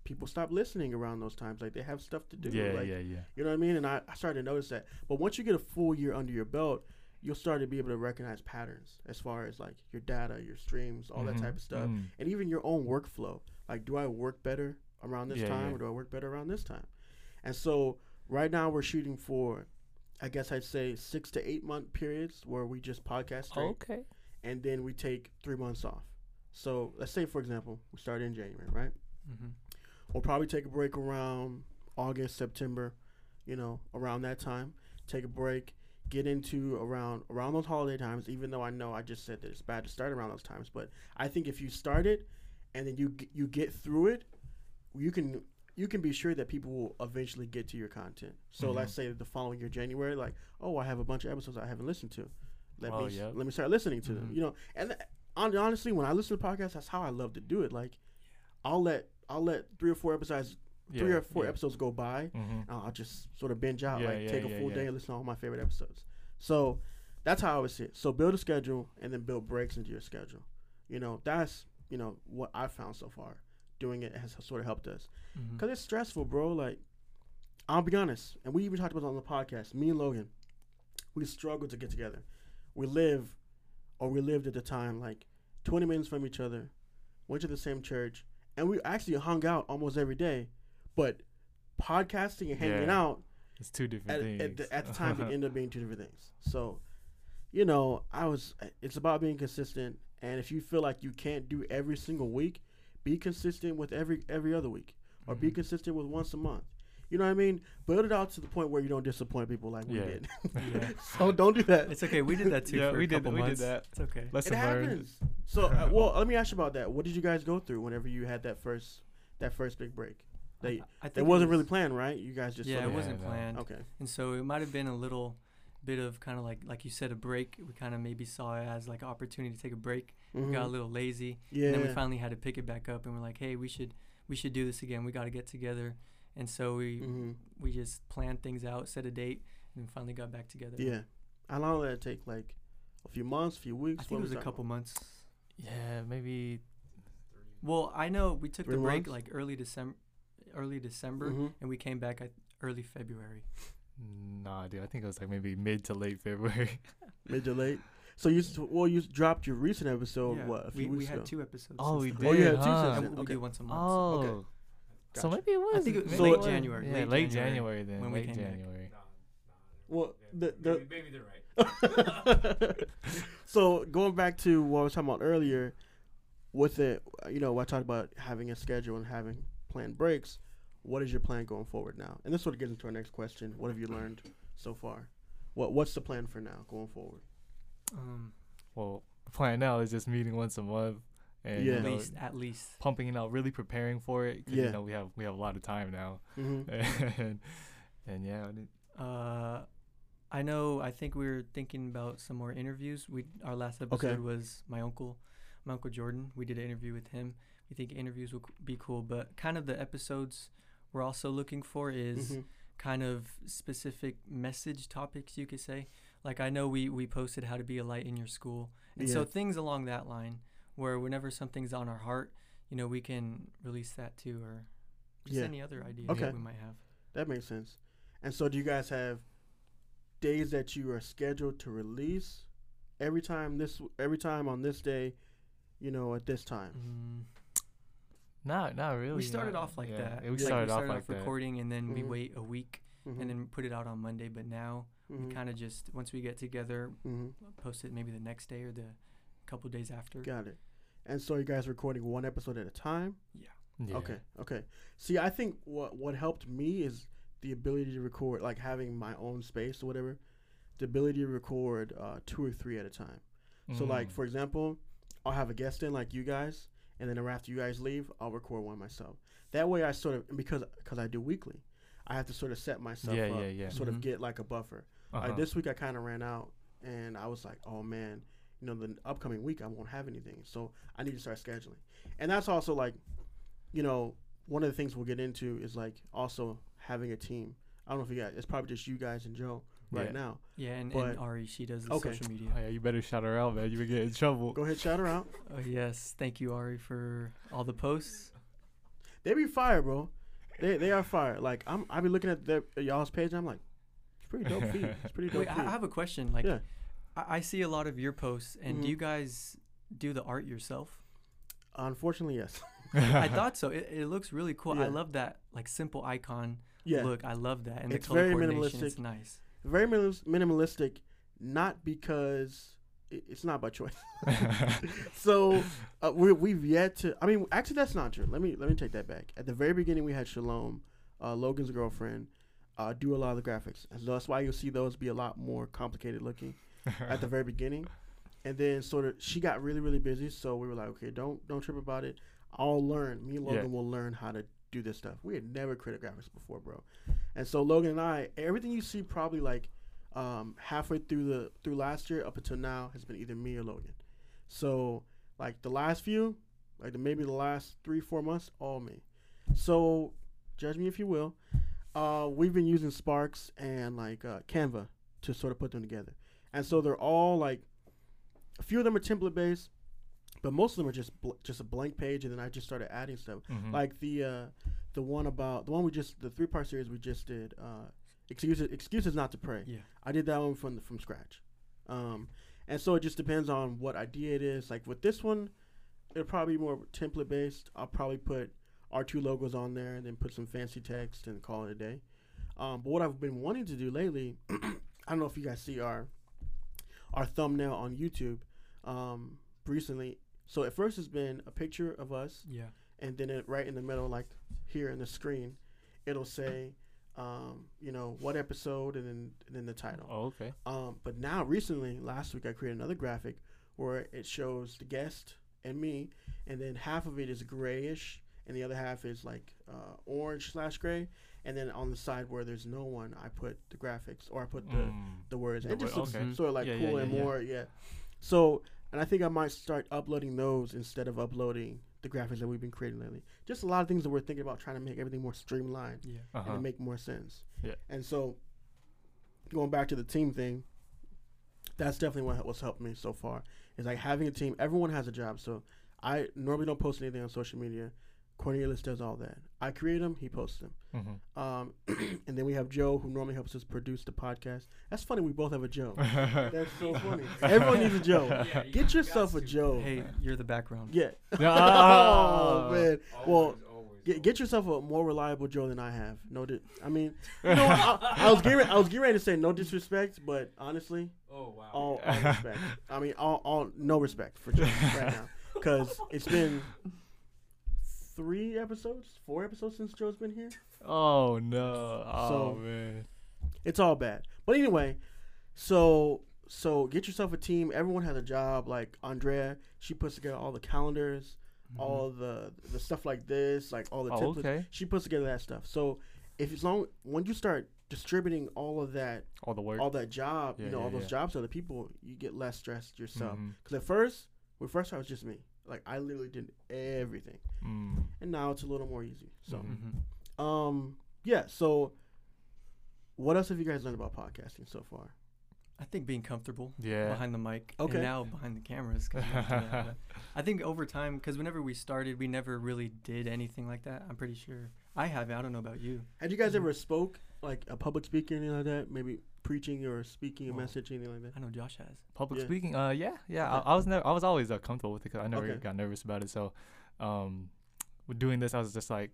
Speaker 1: people stop listening around those times. Like they have stuff to do.
Speaker 4: Yeah,
Speaker 1: like,
Speaker 4: yeah, yeah.
Speaker 1: you know what I mean? And I, I started to notice that. But once you get a full year under your belt, you'll start to be able to recognize patterns as far as like your data, your streams, all that
Speaker 4: Mhm.
Speaker 1: type of stuff,
Speaker 4: Mm.
Speaker 1: and even your own workflow. Like, do I work better around this
Speaker 4: Yeah,
Speaker 1: time
Speaker 4: yeah.
Speaker 1: or do I work better around this time? And so right now we're shooting for, I guess I'd say six to eight month periods where we just podcast straight,
Speaker 4: Okay.
Speaker 1: and then we take three months off. So let's say, for example, we start in January, right?
Speaker 5: Mm-hmm.
Speaker 1: We'll probably take a break around August, September, you know, around that time. Take a break, get into around around those holiday times. Even though I know I just said that it's bad to start around those times, but I think if you start it and then you you get through it, you can you can be sure that people will eventually get to your content. So
Speaker 4: Mhm.
Speaker 1: let's say the following year, January, like, oh, I have a bunch of episodes I haven't listened to. Let
Speaker 4: Oh,
Speaker 1: me
Speaker 4: yep.
Speaker 1: let me start listening to them.
Speaker 5: Mhm.
Speaker 1: You know, and th- hon- honestly, when I listen to podcasts, that's how I love to do it. Like, I'll let I'll let three or four episodes three or four episodes go by.
Speaker 4: hmm
Speaker 1: and I'll just sort of binge out,
Speaker 4: Yeah,
Speaker 1: like
Speaker 4: yeah,
Speaker 1: take a full
Speaker 4: yeah.
Speaker 1: day and listen to all my favorite episodes. So that's how I would see it. So build a schedule and then build breaks into your schedule. You know, that's you know what I've found so far. Doing it has sort of helped us
Speaker 5: Mm-hmm.
Speaker 1: because it's stressful, bro. Like I'll be honest, and we even talked about it on the podcast. Me and Logan, we struggled to get together. We live, or we lived at the time, like 20 minutes from each other. Went to the same church, and we actually hung out almost every day. But podcasting and hanging
Speaker 4: Yeah.
Speaker 1: out
Speaker 4: It's two different
Speaker 1: at,
Speaker 4: things.
Speaker 1: at, the, at the time it ended up being two different things. So, you know, I was. It's about being consistent, and if you feel like you can't do every single week, be consistent with every every other week, or be
Speaker 5: Mhm.
Speaker 1: consistent with once a month. You know what I mean? Build it out to the point where you don't disappoint people like we did.
Speaker 5: Yeah.
Speaker 1: so don't do that.
Speaker 5: It's okay. We did that too
Speaker 4: Yeah,
Speaker 5: for
Speaker 4: we
Speaker 5: a
Speaker 4: did-
Speaker 5: couple
Speaker 4: we did that.
Speaker 5: It's okay.
Speaker 4: Lesson
Speaker 1: it
Speaker 4: learned.
Speaker 1: happens. So, uh, well, let me ask you about that. What did you guys go through whenever you had that first that first big break? They,
Speaker 5: I
Speaker 1: it
Speaker 5: think
Speaker 1: wasn't
Speaker 5: was-
Speaker 1: really planned, right? You guys just
Speaker 5: Yeah, it
Speaker 1: of,
Speaker 5: wasn't
Speaker 4: Yeah, no.
Speaker 5: planned.
Speaker 1: okay.
Speaker 5: And so it might have been a little bit of kind of like like you said a break. We kind of maybe saw it as like an opportunity to take a break. We got a
Speaker 1: Mhm.
Speaker 5: little lazy,
Speaker 1: Yeah.
Speaker 5: and then we finally had to pick it back up, and we're like, hey, we should we should do this again. We got to get together. And so we
Speaker 1: hmm
Speaker 5: we just planned things out, set a date, and finally got back together.
Speaker 1: Yeah. How long did it take? Like a few months, a few weeks?
Speaker 5: I
Speaker 1: What
Speaker 5: think it was a
Speaker 1: that?
Speaker 5: couple months.
Speaker 4: Yeah, maybe.
Speaker 5: Well, I know we took
Speaker 1: Three
Speaker 5: the break
Speaker 1: months?
Speaker 5: like early December, early December,
Speaker 1: Mhm.
Speaker 5: and we came back at early February.
Speaker 4: Nah, dude. I think it was like maybe mid to late February.
Speaker 1: Mid to late. So you well you dropped your recent episode
Speaker 5: Yeah,
Speaker 1: what a
Speaker 5: we,
Speaker 1: few
Speaker 5: we
Speaker 1: weeks
Speaker 5: had
Speaker 1: ago.
Speaker 5: two episodes.
Speaker 4: Oh, we did.
Speaker 1: Oh, you had two
Speaker 4: huh?
Speaker 1: since
Speaker 5: And
Speaker 1: then.
Speaker 5: we
Speaker 1: Okay.
Speaker 5: do once a month.
Speaker 4: Oh.
Speaker 1: Okay.
Speaker 4: So maybe it was.
Speaker 5: I think it was
Speaker 4: maybe
Speaker 1: late
Speaker 5: January,
Speaker 4: Yeah,
Speaker 5: late
Speaker 4: late
Speaker 5: January
Speaker 4: January then.
Speaker 5: when we
Speaker 4: late
Speaker 5: came back.
Speaker 4: January.
Speaker 1: Well, the the
Speaker 2: maybe, maybe they're right.
Speaker 1: so going back to what I was talking about earlier, with it, you know, I talked about having a schedule and having planned breaks. What is your plan going forward now? And this sort of gets into our next question. What have you learned so far? What What's the plan for now going forward?
Speaker 5: Um,
Speaker 4: Well, the plan now is just meeting once a month and
Speaker 1: Yeah.
Speaker 4: you
Speaker 5: at least, at least.
Speaker 4: pumping it out, really preparing for it. 'cause,
Speaker 1: Yeah.
Speaker 4: You know, we have we have a lot of time now,
Speaker 1: Mm-hmm.
Speaker 4: and and yeah, I
Speaker 5: Uh, I know. I think we were thinking about some more interviews. We our last episode was my uncle, my uncle Jordan. We did an interview with him. We think interviews will be cool, but kind of the episodes we're also looking for is
Speaker 1: Mm-hmm.
Speaker 5: kind of specific message topics you could say. Like I know we we posted how to be a light in your school, and so things along that line, where whenever something's on our heart, you know, we can release that too, or just
Speaker 1: Yeah.
Speaker 5: any other idea
Speaker 1: Okay.
Speaker 5: that we might have.
Speaker 1: That makes sense. And so, do you guys have days that you are scheduled to release every time this every time on this day, you know, at this time?
Speaker 5: Mm.
Speaker 4: Not not really.
Speaker 5: we started
Speaker 4: not-
Speaker 5: off like
Speaker 4: yeah,
Speaker 5: that.
Speaker 4: We
Speaker 5: Like,
Speaker 4: started,
Speaker 5: we started
Speaker 4: off like that.
Speaker 5: recording, and then we
Speaker 1: Mhm.
Speaker 5: wait a week,
Speaker 1: Mhm.
Speaker 5: and then put it out on Monday. But now we kind of just once we get together,
Speaker 1: Mhm.
Speaker 5: post it maybe the next day or the couple days after.
Speaker 1: Got it. And so, you guys are recording one episode at a time.
Speaker 5: Yeah.
Speaker 4: Yeah.
Speaker 1: Okay. Okay. See, I think what what helped me is the ability to record, like having my own space or whatever. The ability to record uh, two or three at a time. So, like
Speaker 4: Mm.
Speaker 1: for example, I'll have a guest in, like you guys, and then after you guys leave, I'll record one myself. That way, I sort of because because I do weekly, I have to sort of set myself
Speaker 4: Yeah,
Speaker 1: up,
Speaker 4: yeah, yeah.
Speaker 1: sort
Speaker 5: Mhm.
Speaker 1: of get like a buffer.
Speaker 4: uh-huh.
Speaker 1: Like this week, I kind of ran out, and I was like, oh man, you know, the upcoming week I won't have anything, so I need to start scheduling. And that's also like, you know, one of the things we'll get into is like also having a team. I don't know if you guys, it's probably just you guys and Joe right
Speaker 4: Yeah.
Speaker 1: now.
Speaker 5: Yeah, and,
Speaker 1: But-
Speaker 5: and Ari, she does the
Speaker 1: Okay.
Speaker 5: social media.
Speaker 4: Oh, yeah, you better shout her out, man. You would get in trouble.
Speaker 1: Go ahead, shout her out.
Speaker 5: Oh yes, thank you Ari for all the posts.
Speaker 1: They be fire, bro. They they are fire. Like I'm I be looking at their y'all's page. I'm like, it's pretty dope feed. It's pretty dope
Speaker 5: Wait, I
Speaker 1: feed.
Speaker 5: I have a question. Like,
Speaker 1: Yeah.
Speaker 5: I, I see a lot of your posts, and
Speaker 1: Mhm.
Speaker 5: do you guys do the art yourself?
Speaker 1: Unfortunately, yes.
Speaker 5: I thought so. It, it looks really cool.
Speaker 1: Yeah.
Speaker 5: I love that like simple icon
Speaker 1: Yeah.
Speaker 5: look. I love that, and
Speaker 1: It's
Speaker 5: the color
Speaker 1: very
Speaker 5: coordination. It's nice.
Speaker 1: Very minimalistic, not because it's not by choice. so uh, we we've yet to. I mean, actually, that's not true. Let me let me take that back. At the very beginning, we had Shalom, uh, Logan's girlfriend, uh, do a lot of the graphics, and so that's why you'll see those be a lot more complicated looking at the very beginning. And then sort of she got really really busy, so we were like, okay, don't don't trip about it. I'll learn. Me and
Speaker 4: Yeah.
Speaker 1: Logan will learn how to do this stuff. We had never created graphics before, bro. And so Logan and I, everything you see probably like um, halfway through the through last year up until now has been either me or Logan. So like the last few, like the, maybe the last three four months, all me. So judge me if you will. Uh, we've been using Sparks and like uh, Canva to sort of put them together, and so they're all like a few of them are template based, but most of them are just bl- just a blank page, and then I just started adding stuff
Speaker 4: Mhm.
Speaker 1: like the uh the one about the one we just the three part series we just did uh excuses excuses not to pray.
Speaker 5: Yeah.
Speaker 1: i did that one from the, from scratch. Um and so it just depends on what idea it is. Like with this one it'll probably be more template based. I'll probably put our two logos on there and then put some fancy text and call it a day. Um but what i've been wanting to do lately i don't know if you guys see our our thumbnail on youtube um recently. So at first it's been a picture of us
Speaker 5: Yeah.
Speaker 1: And then it, right in the middle, like here in the screen, it'll say, um, you know, what episode, and then and then the title.
Speaker 4: Oh, okay.
Speaker 1: Um, but now recently, last week, I created another graphic where it shows the guest and me, and then half of it is grayish, and the other half is like uh, orange slash gray, and then on the side where there's no one, I put the graphics or I put the
Speaker 4: Mm.
Speaker 1: the words.
Speaker 4: The
Speaker 1: it just looks
Speaker 4: okay.
Speaker 1: sort of like
Speaker 4: Yeah,
Speaker 1: cool
Speaker 4: yeah,
Speaker 1: and
Speaker 4: yeah, yeah.
Speaker 1: more, yeah. So, and I think I might start uploading those instead of uploading the graphics that we've been creating lately. Just a lot of things that we're thinking about trying to make everything more streamlined
Speaker 5: Yeah.
Speaker 1: and
Speaker 4: Uh-huh.
Speaker 1: to make more sense.
Speaker 4: Yeah.
Speaker 1: And so, going back to the team thing, that's definitely what what's helped me so far. Is like having a team. Everyone has a job, so I normally don't post anything on social media. Cornelius does all that. I create them, he posts them.
Speaker 4: Mm-hmm.
Speaker 1: Um, and then we have Joe, who normally helps us produce the podcast. That's funny. We both have a Joe. That's so funny. Everyone needs a Joe.
Speaker 2: Yeah, you
Speaker 1: Get yourself a. Joe.
Speaker 5: Hey, you're the background.
Speaker 1: Yeah.
Speaker 4: Ah.
Speaker 1: oh man. Well,
Speaker 2: Always, always,
Speaker 1: Get, get yourself a more reliable Joe than I have. No, di- I mean, you know. I, I was getting, I was getting ready to say no disrespect, but honestly,
Speaker 2: Oh wow.
Speaker 1: all, all respect. I mean, all, all no respect for Joe right now, because it's been three episodes, four episodes since Joe's been here.
Speaker 4: oh no. Oh
Speaker 1: So-
Speaker 4: man.
Speaker 1: It's all bad. But anyway, so so get yourself a team. Everyone has a job. Like Andrea, she puts together all the calendars,
Speaker 5: Mhm.
Speaker 1: all the the stuff like this, like all the
Speaker 4: Oh,
Speaker 1: templates.
Speaker 4: okay.
Speaker 1: She puts together that stuff. So if as long when you start distributing all of that,
Speaker 4: All the work.
Speaker 1: all that job, you know,
Speaker 4: yeah,
Speaker 1: all those
Speaker 4: yeah.
Speaker 1: jobs to other people, you get less stressed yourself.
Speaker 4: Mhm.
Speaker 1: Because at first, when first started, it was just me. Like I literally did everything,
Speaker 4: Mm.
Speaker 1: and now it's a little more easy. So,
Speaker 4: Mhm.
Speaker 5: Mhm.
Speaker 1: um, yeah. So, what else have you guys learned about podcasting so far?
Speaker 5: I think being comfortable
Speaker 4: Yeah.
Speaker 5: behind the mic
Speaker 1: Okay.
Speaker 5: and now behind the cameras. 'cause you have to do that, but I think over time, because whenever we started, we never really did anything like that. I'm pretty sure I have. I don't know about you.
Speaker 1: Had you guys
Speaker 5: Mhm.
Speaker 1: ever spoke like a public speaker, anything like that? Maybe preaching or speaking a
Speaker 5: Oh.
Speaker 1: message, anything like that?
Speaker 5: I know Josh has.
Speaker 4: Public
Speaker 1: Yeah.
Speaker 4: speaking. Uh, yeah, yeah.
Speaker 1: Okay.
Speaker 4: I, I was never. I was always uh, comfortable with it 'cause I never
Speaker 1: Okay.
Speaker 4: got nervous about it. So, um, with doing this, I was just like,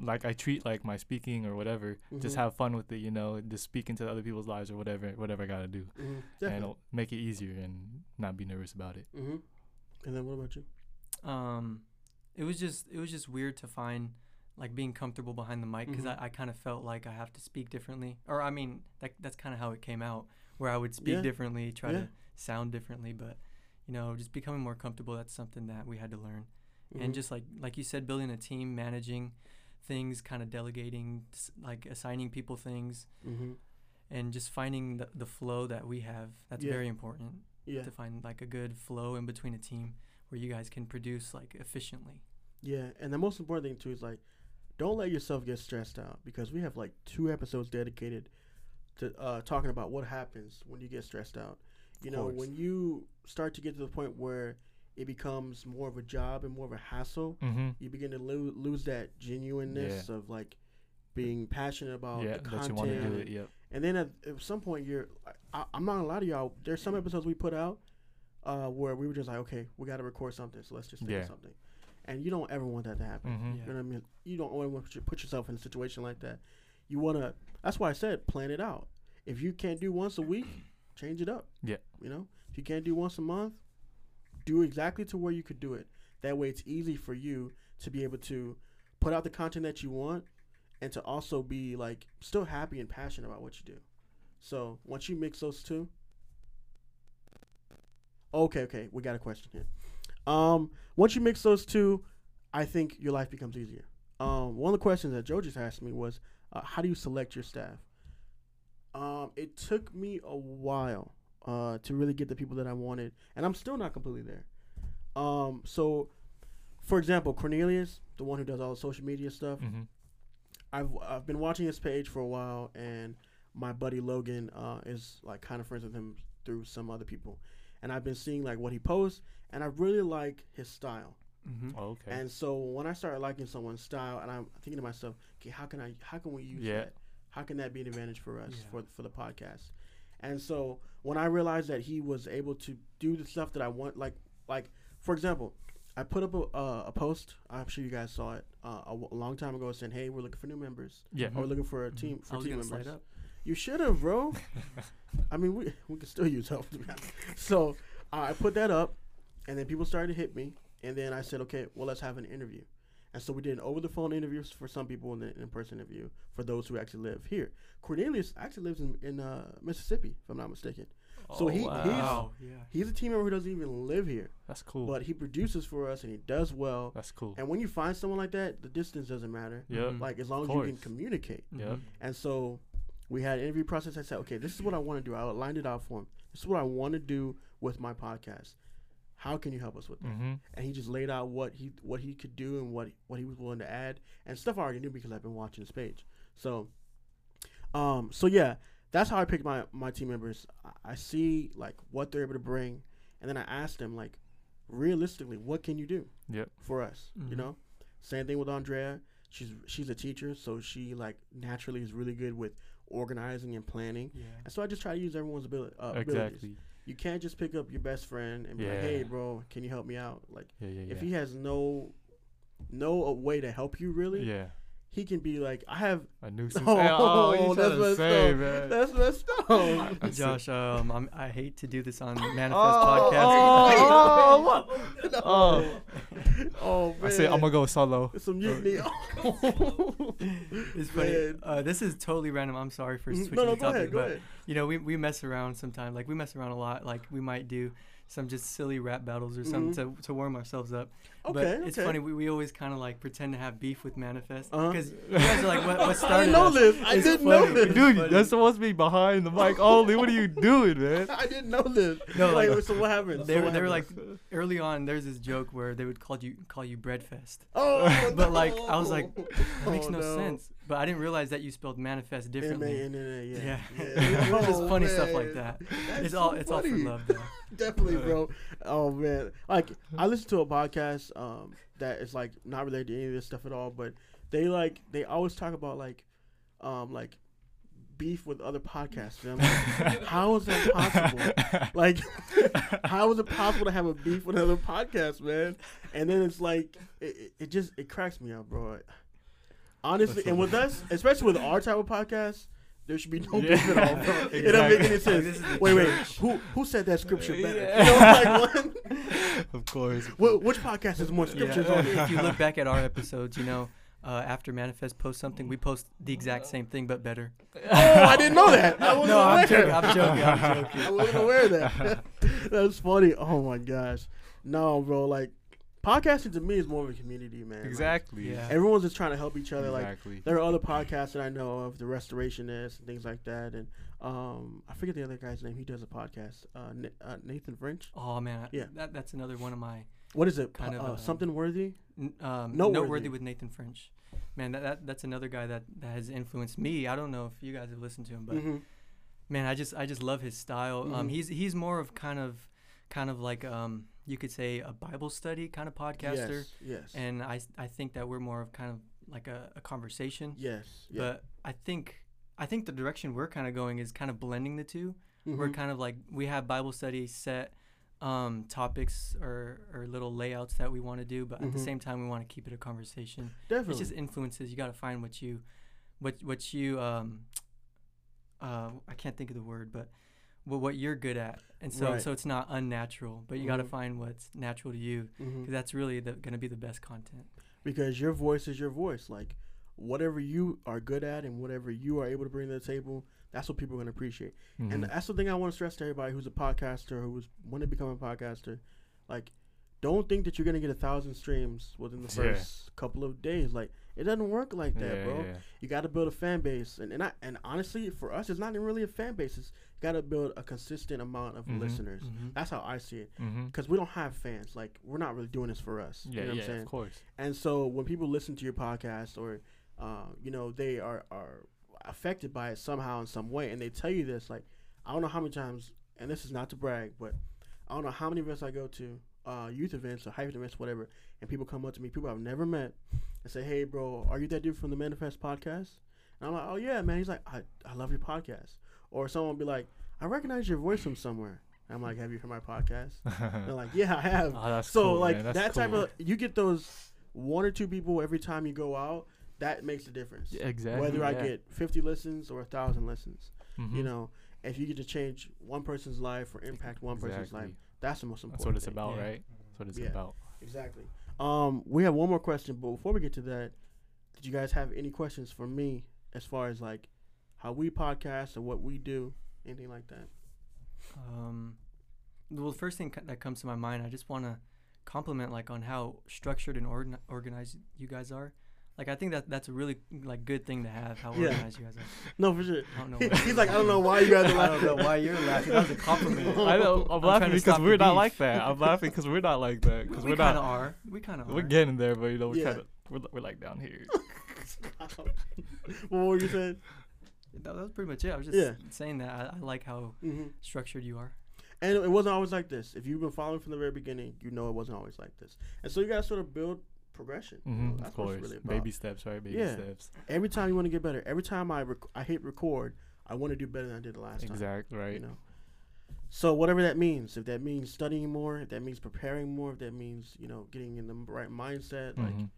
Speaker 4: like I treat like my speaking or whatever. Just
Speaker 1: Mhm.
Speaker 4: have fun with it, you know. Just speak into other people's lives or whatever, whatever I gotta do,
Speaker 1: Mhm,
Speaker 4: and it'll make it easier and not be nervous about it.
Speaker 1: hmm And then what about you?
Speaker 5: Um, it was just it was just weird to find like being comfortable behind the mic because
Speaker 1: Mhm.
Speaker 5: I, I kind of felt like I have to speak differently, or I mean that that's kind of how it came out, where I would speak
Speaker 1: Yeah.
Speaker 5: differently, try
Speaker 1: Yeah.
Speaker 5: to sound differently, but you know, just becoming more comfortable. That's something that we had to learn,
Speaker 1: Mhm.
Speaker 5: and just like like you said, building a team, managing things, kind of delegating, like assigning people things,
Speaker 1: Mhm.
Speaker 5: and just finding the, the flow that we have. That's
Speaker 1: Yeah.
Speaker 5: very important
Speaker 1: yeah,
Speaker 5: to find like a good flow in between a team where you guys can produce like efficiently.
Speaker 1: yeah. And the most important thing too is like, don't let yourself get stressed out because we have like two episodes dedicated to uh, talking about what happens when you get stressed out. You know, when you start to get to the point where it becomes more of a job and more of a hassle,
Speaker 4: Mm-hmm.
Speaker 1: you begin to lo- lose that genuineness of like being passionate about
Speaker 4: yeah,
Speaker 1: the
Speaker 4: that you want to do
Speaker 1: content.
Speaker 4: it. Yep.
Speaker 1: And then at, at some point, you're I, I'm not gonna lie to y'all. There's some episodes we put out uh, where we were just like, okay, we got to record something, so let's just think
Speaker 4: Yeah.
Speaker 1: of something. And you don't ever want that to happen.
Speaker 4: Mm-hmm.
Speaker 5: Yeah.
Speaker 1: You know what I mean? You don't ever want to put yourself in a situation like that. You want to. That's why I said plan it out. If you can't do once a week, change it up.
Speaker 4: Yeah.
Speaker 1: You know, if you can't do once a month, do exactly to where you could do it. That way, it's easy for you to be able to put out the content that you want, and to also be like still happy and passionate about what you do. So once you mix those two, okay, okay, we got a question here. Um, once you mix those two, I think your life becomes easier. Um, one of the questions that Joe just asked me was, uh, how do you select your staff? Um, it took me a while uh, to really get the people that I wanted, and I'm still not completely there. Um, so, for example, Cornelius, the one who does all the social media stuff,
Speaker 4: Mm-hmm.
Speaker 1: I've I've been watching his page for a while, and my buddy Logan uh, is like kind of friends with him through some other people, and I've been seeing like what he posts, and I really like his style.
Speaker 5: Mm-hmm.
Speaker 4: Oh, okay.
Speaker 1: And so when I started liking someone's style, and I'm thinking to myself, okay, how can I, how can we use
Speaker 4: Yeah.
Speaker 1: that? How can that be an advantage for us
Speaker 5: Yeah.
Speaker 1: for for the podcast? And so when I realized that he was able to do the stuff that I want, like like for example, I put up a, uh, a post. I'm sure you guys saw it uh, a, w- a long time ago, saying, "Hey, we're looking for new members.
Speaker 4: yeah.
Speaker 1: Or we're looking for a
Speaker 5: Mhm.
Speaker 1: team
Speaker 5: I
Speaker 1: for
Speaker 5: was
Speaker 1: team
Speaker 5: gonna
Speaker 1: members." You should have, bro. I mean, we we could still use help. To be honest. So uh, I put that up, and then people started to hit me, and then I said, okay, well, let's have an interview. And so we did an over the phone interview for some people and an in person interview for those who actually live here. Cornelius actually lives in, in uh, Mississippi, if I'm not mistaken. So
Speaker 4: Oh,
Speaker 1: he-
Speaker 4: wow.
Speaker 1: he's-
Speaker 5: Yeah.
Speaker 1: He's a team member who doesn't even live here,
Speaker 4: That's cool.
Speaker 1: but he produces for us and he does well.
Speaker 4: That's cool.
Speaker 1: And when you find someone like that, the distance doesn't matter.
Speaker 4: Yep.
Speaker 5: Mhm.
Speaker 1: Like as long as you can communicate.
Speaker 4: Yep.
Speaker 5: Mhm.
Speaker 1: And so we had an interview process. I said, okay, this is what I want to do. I lined it out for him. This is what I want to do with my podcast. How can you help us with that?
Speaker 4: Mm-hmm.
Speaker 1: And he just laid out what he what he could do and what what he was willing to add and stuff I already knew because I've been watching his page. So, um, so yeah, that's how I pick my my team members. I, I see like what they're able to bring, and then I ask them like, realistically, what can you do?
Speaker 4: Yep.
Speaker 1: for us, you
Speaker 5: Mhm.
Speaker 1: know. Same thing with Andrea. She's she's a teacher, so she like naturally is really good with organizing and planning.
Speaker 5: Yeah.
Speaker 1: And so I just try to use everyone's ability. Uh, abilities.
Speaker 4: exactly.
Speaker 1: You can't just pick up your best friend and be like, "Hey, bro, can you help me out?" Like,
Speaker 4: Yeah, yeah,
Speaker 1: if he has no no uh, way to help you really,
Speaker 4: yeah,
Speaker 1: he can be like, "I have."
Speaker 4: a nuisance.
Speaker 1: Oh,
Speaker 4: Hey, oh, you
Speaker 1: that's messed
Speaker 4: say,
Speaker 1: up.
Speaker 4: man.
Speaker 1: That's messed up.
Speaker 5: Josh, um, I'm, I hate to do this on Manifest
Speaker 4: Oh,
Speaker 5: Podcast.
Speaker 4: oh, oh,
Speaker 1: No.
Speaker 4: Oh.
Speaker 1: Oh, man.
Speaker 4: I say I'm gonna go solo.
Speaker 1: Some mutiny.
Speaker 5: It's funny. Uh, this is totally random. I'm sorry for
Speaker 1: Mhm.
Speaker 5: switching
Speaker 1: no, no,
Speaker 5: the topic,
Speaker 1: ahead,
Speaker 5: but
Speaker 1: ahead.
Speaker 5: you know, we, we mess around sometimes. Like we mess around a lot. Like we might do some just silly rap battles or something to, to warm ourselves up.
Speaker 1: Okay,
Speaker 5: but it's
Speaker 1: okay.
Speaker 5: funny. We, we always kind of like pretend to have beef with Mannafest
Speaker 1: Uh-huh.
Speaker 5: because you guys are like, what, what
Speaker 1: I
Speaker 5: started
Speaker 1: didn't know
Speaker 5: us?
Speaker 1: this. I
Speaker 5: It's
Speaker 1: didn't know this.
Speaker 4: Dude,
Speaker 5: funny.
Speaker 4: that's supposed to be behind the mic only. What are you doing, man?
Speaker 1: I didn't know this.
Speaker 5: No,
Speaker 1: like,
Speaker 5: like-
Speaker 1: so what happened?
Speaker 5: They
Speaker 1: So
Speaker 5: were,
Speaker 1: what
Speaker 5: they were like early on. There's this joke where they would call you call you Breadfest,
Speaker 1: oh,
Speaker 5: but like I was like, that makes
Speaker 1: Oh,
Speaker 5: no,
Speaker 1: no.
Speaker 5: sense. But I didn't realize that you spelled manifest differently.
Speaker 1: M-A-N-N-A, yeah.
Speaker 5: Yeah,
Speaker 1: yeah.
Speaker 5: it's just
Speaker 1: Oh,
Speaker 5: funny stuff like that.
Speaker 1: That's
Speaker 5: It's all
Speaker 1: so
Speaker 5: it's all for love though.
Speaker 1: Definitely, bro. Oh man, like I listen to a podcast um that is like not related to any of this stuff at all, but they like they always talk about like um like beef with other podcasts. And I'm like, how is that possible? Like, how is it possible to have a beef with another podcast, man? And then it's like it, it- it just it cracks me up, bro. Honestly, and with us, especially with our type of podcast. There should be no beef at all, bro.
Speaker 4: Yeah,
Speaker 1: It don't make any
Speaker 4: exactly.
Speaker 1: sense.
Speaker 5: This
Speaker 1: Wait, wait. Who who said that scripture better?
Speaker 4: Yeah.
Speaker 1: You know, like
Speaker 4: of course.
Speaker 1: Wh- which podcast has more
Speaker 5: Yeah.
Speaker 1: scriptures on it?
Speaker 5: if you look back at our episodes, you know, uh, after Mannafest posts something, we post the exact same thing but better.
Speaker 1: Oh, I didn't know that. I wasn't
Speaker 5: No, I'm joking. I'm joking. I'm joking.
Speaker 1: I wasn't aware of that. That's funny. Oh my gosh. No, bro. Like podcasting to me is more of a community, man. Like,
Speaker 4: Exactly.
Speaker 5: Yeah.
Speaker 1: everyone's just trying to help each other. Like there are other podcasts that I know of, the Restorationists and things like that, and um, I forget the other guy's name. He does a podcast. Uh, Na- uh Nathan French.
Speaker 5: Oh man,
Speaker 1: Yeah.
Speaker 5: that that's another one of my
Speaker 1: What is it?
Speaker 5: Kind of,
Speaker 1: uh,
Speaker 5: uh,
Speaker 1: something worthy.
Speaker 5: n- um,
Speaker 1: Noteworthy.
Speaker 5: noteworthy. with Nathan French. Man, that, that that's another guy that, that has influenced me. I don't know if you guys have listened to him, but
Speaker 1: hmm
Speaker 5: man, I just I just love his style. Um,
Speaker 1: Mhm.
Speaker 5: he's he's more of kind of kind of like um you could say a Bible study kind of podcaster,
Speaker 1: Yes. Yes.
Speaker 5: and I, I think that we're more of kind of like a, a conversation.
Speaker 1: yes. Yeah.
Speaker 5: But I think I think the direction we're kind of going is kind of blending the 2 We're
Speaker 1: Mhm.
Speaker 5: kind of like we have Bible study set um, topics or, or little layouts that we want to do, but at the
Speaker 1: Mhm.
Speaker 5: same time we want to keep it a conversation.
Speaker 1: definitely.
Speaker 5: It's just influences. You got to find what you, what what you um, uh, I can't think of the word, but what what you're good at, and so
Speaker 1: Right.
Speaker 5: so it's not unnatural, but you got to find what's natural to you. 'cause
Speaker 1: Mhm.
Speaker 5: that's really gonna be the best content.
Speaker 1: because your voice is your voice. Like whatever you are good at and whatever you are able to bring to the table, that's what people are gonna appreciate. And
Speaker 4: Mhm.
Speaker 1: that's the thing I want to stress to everybody who's a podcaster who was want to become a podcaster. Like, don't think that you're gonna get a thousand streams within the
Speaker 4: Yeah.
Speaker 1: first couple of days. Like, it doesn't work like that,
Speaker 4: yeah,
Speaker 1: bro.
Speaker 4: yeah.
Speaker 1: You got to build a fan base, and and, I, and honestly, for us, it's not even really a fan base. It's got to build a consistent amount of
Speaker 4: Mhm.
Speaker 1: listeners.
Speaker 5: Mhm.
Speaker 1: That's how I see it. Because we don't have fans. Like, we're not really doing this for us.
Speaker 4: Yeah,
Speaker 1: you know what
Speaker 4: yeah,
Speaker 1: I'm saying?
Speaker 4: of course.
Speaker 1: And so when people listen to your podcast or, uh, you know, they are, are affected by it somehow in some way, and they tell you this, like, I don't know how many times, and this is not to brag, but I don't know how many events I go to, uh, youth events or hype events, whatever, and people come up to me, people I've never met, and say, "Hey, bro, are you that dude from the Mannafest podcast?" And I'm like, "Oh yeah, man." He's like, "I, I love your podcast." Or someone will be like, "I recognize your voice from somewhere." I'm like, "Have you heard my podcast?" They're like, "Yeah, I have."
Speaker 4: Oh, that's
Speaker 1: so
Speaker 4: cool,
Speaker 1: like
Speaker 4: man. That's
Speaker 1: that type of you get those one or two people every time you go out that makes a difference
Speaker 4: Yeah, exactly.
Speaker 1: whether i get 50 listens or a thousand listens you
Speaker 4: Mhm.
Speaker 1: know if you get to change one person's life or impact one person's life that's the most important
Speaker 4: That's what it's
Speaker 1: thing.
Speaker 4: about,
Speaker 5: Yeah.
Speaker 4: right? That's what it's
Speaker 1: Yeah.
Speaker 4: about.
Speaker 1: exactly um we have one more question but before we get to that did you guys have any questions for me as far as like how we podcast or what we do anything like that
Speaker 5: Um, well, the first thing that comes to my mind, I just want to compliment like on how structured and organ- organized you guys are. Like I think that that's a really like good thing to have. How
Speaker 1: Yeah.
Speaker 5: organized you guys are.
Speaker 1: no for sure
Speaker 5: I don't know.
Speaker 1: He's like i don't know why you guys are
Speaker 5: I don't
Speaker 1: laughing
Speaker 5: know why you're laughing. That was a compliment.
Speaker 4: I know. I'm,
Speaker 5: I'm
Speaker 4: laughing because we're not
Speaker 5: beef.
Speaker 4: like that. I'm laughing because we're not like that.
Speaker 5: We,
Speaker 4: Because
Speaker 5: we
Speaker 4: we're
Speaker 5: kind
Speaker 4: not.
Speaker 5: of are. We kind of are.
Speaker 4: We're getting there, but you know, we're
Speaker 1: Yeah.
Speaker 4: kind of we're, we're like down here.
Speaker 1: what were you saying
Speaker 5: That, that was pretty much it. I was just
Speaker 1: Yeah.
Speaker 5: saying that I, I like how
Speaker 1: mm-hmm.
Speaker 5: structured you are.
Speaker 1: And it wasn't always like this. If you've been following from the very beginning, you know it wasn't always like this. And so you gotta sort of build progression. you know, that's
Speaker 4: of course.
Speaker 1: really about.
Speaker 4: Baby steps, right? Baby
Speaker 1: Yeah.
Speaker 4: steps.
Speaker 1: Every time you want to get better. Every time I rec- I hit record, I want to do better than I did the last time.
Speaker 4: Exactly. Right.
Speaker 1: You know. So whatever that means, if that means studying more, if that means preparing more, if that means you know getting in the right mindset, like
Speaker 4: Mhm.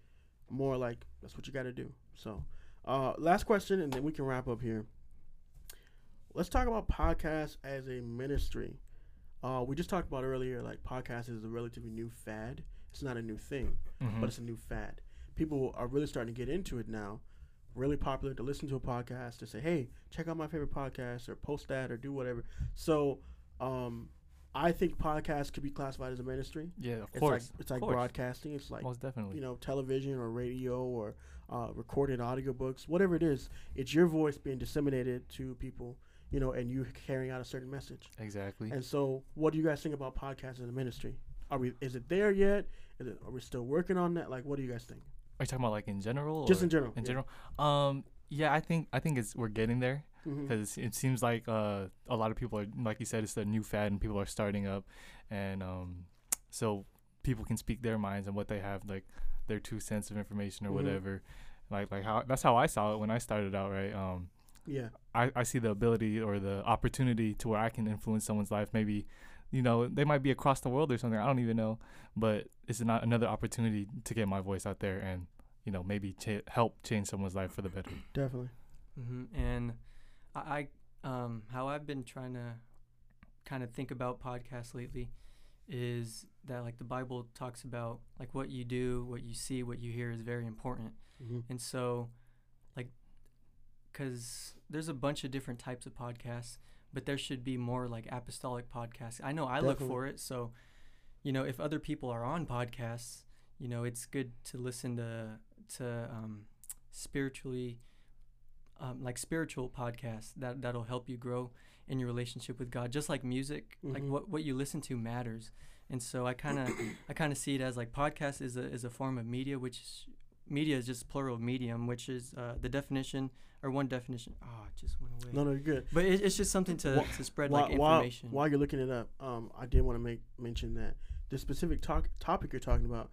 Speaker 1: more like that's what you got to do. So, uh, last question, and then we can wrap up here. Let's talk about podcasts as a ministry. Uh, we just talked about earlier, like podcast is a relatively new fad. It's not a new thing,
Speaker 4: Mhm.
Speaker 1: but it's a new fad. People are really starting to get into it now. Really popular to listen to a podcast to say, "Hey, check out my favorite podcast," or post that, or do whatever. So, um, I think podcasts could be classified as a ministry.
Speaker 4: Yeah, of
Speaker 1: It's
Speaker 4: course.
Speaker 1: like it's like
Speaker 4: course.
Speaker 1: broadcasting. It's like
Speaker 4: Most definitely.
Speaker 1: you know, television or radio or uh, recorded audiobooks, whatever it is, it's your voice being disseminated to people, you know, and you carrying out a certain message.
Speaker 4: exactly.
Speaker 1: And so, what do you guys think about podcasts in the ministry? Are we? Is it there yet? Is it, are we still working on that? Like, what do you guys think?
Speaker 4: Are you talking about like in general?
Speaker 1: Just in general.
Speaker 4: In
Speaker 1: yeah.
Speaker 4: general. Um. Yeah, I think I think it's we're getting there because it seems like uh a lot of people are like you said it's a new fad and people are starting up, and um so people can speak their minds and what they have like their two cents of information or
Speaker 1: Mhm.
Speaker 4: whatever. Like like how that's how I saw it when I started out. Right. Um.
Speaker 1: Yeah.
Speaker 4: I, I see the ability or the opportunity to where I can influence someone's life. Maybe, you know, they might be across the world or something. I don't even know, but it's not another opportunity to get my voice out there and, you know, maybe cha- help change someone's life for the better.
Speaker 1: Definitely.
Speaker 5: hmm And I, I, um, how I've been trying to kind of think about podcasts lately is that like the Bible talks about like what you do, what you see, what you hear is very important.
Speaker 1: hmm
Speaker 5: And so, like, because there's a bunch of different types of podcasts, but there should be more like apostolic podcasts. I know I look for it. So, you know, if other people are on podcasts, you know, it's good to listen to to um, spiritually, um, like spiritual podcasts that that'll help you grow in your relationship with God. Just like music, like
Speaker 1: Mhm.
Speaker 5: what what you listen to matters. And so I kind of I kind of see it as like podcast is a is a form of media, which media is just plural medium, which is uh, the definition or one definition. Oh, it just went away.
Speaker 1: No, no, you're good.
Speaker 5: But it, it's just something to,
Speaker 1: Wha-
Speaker 5: to spread
Speaker 1: while,
Speaker 5: like
Speaker 1: while,
Speaker 5: information.
Speaker 1: while you're looking it up, um, I did want to make mention that the specific talk, topic you're talking about,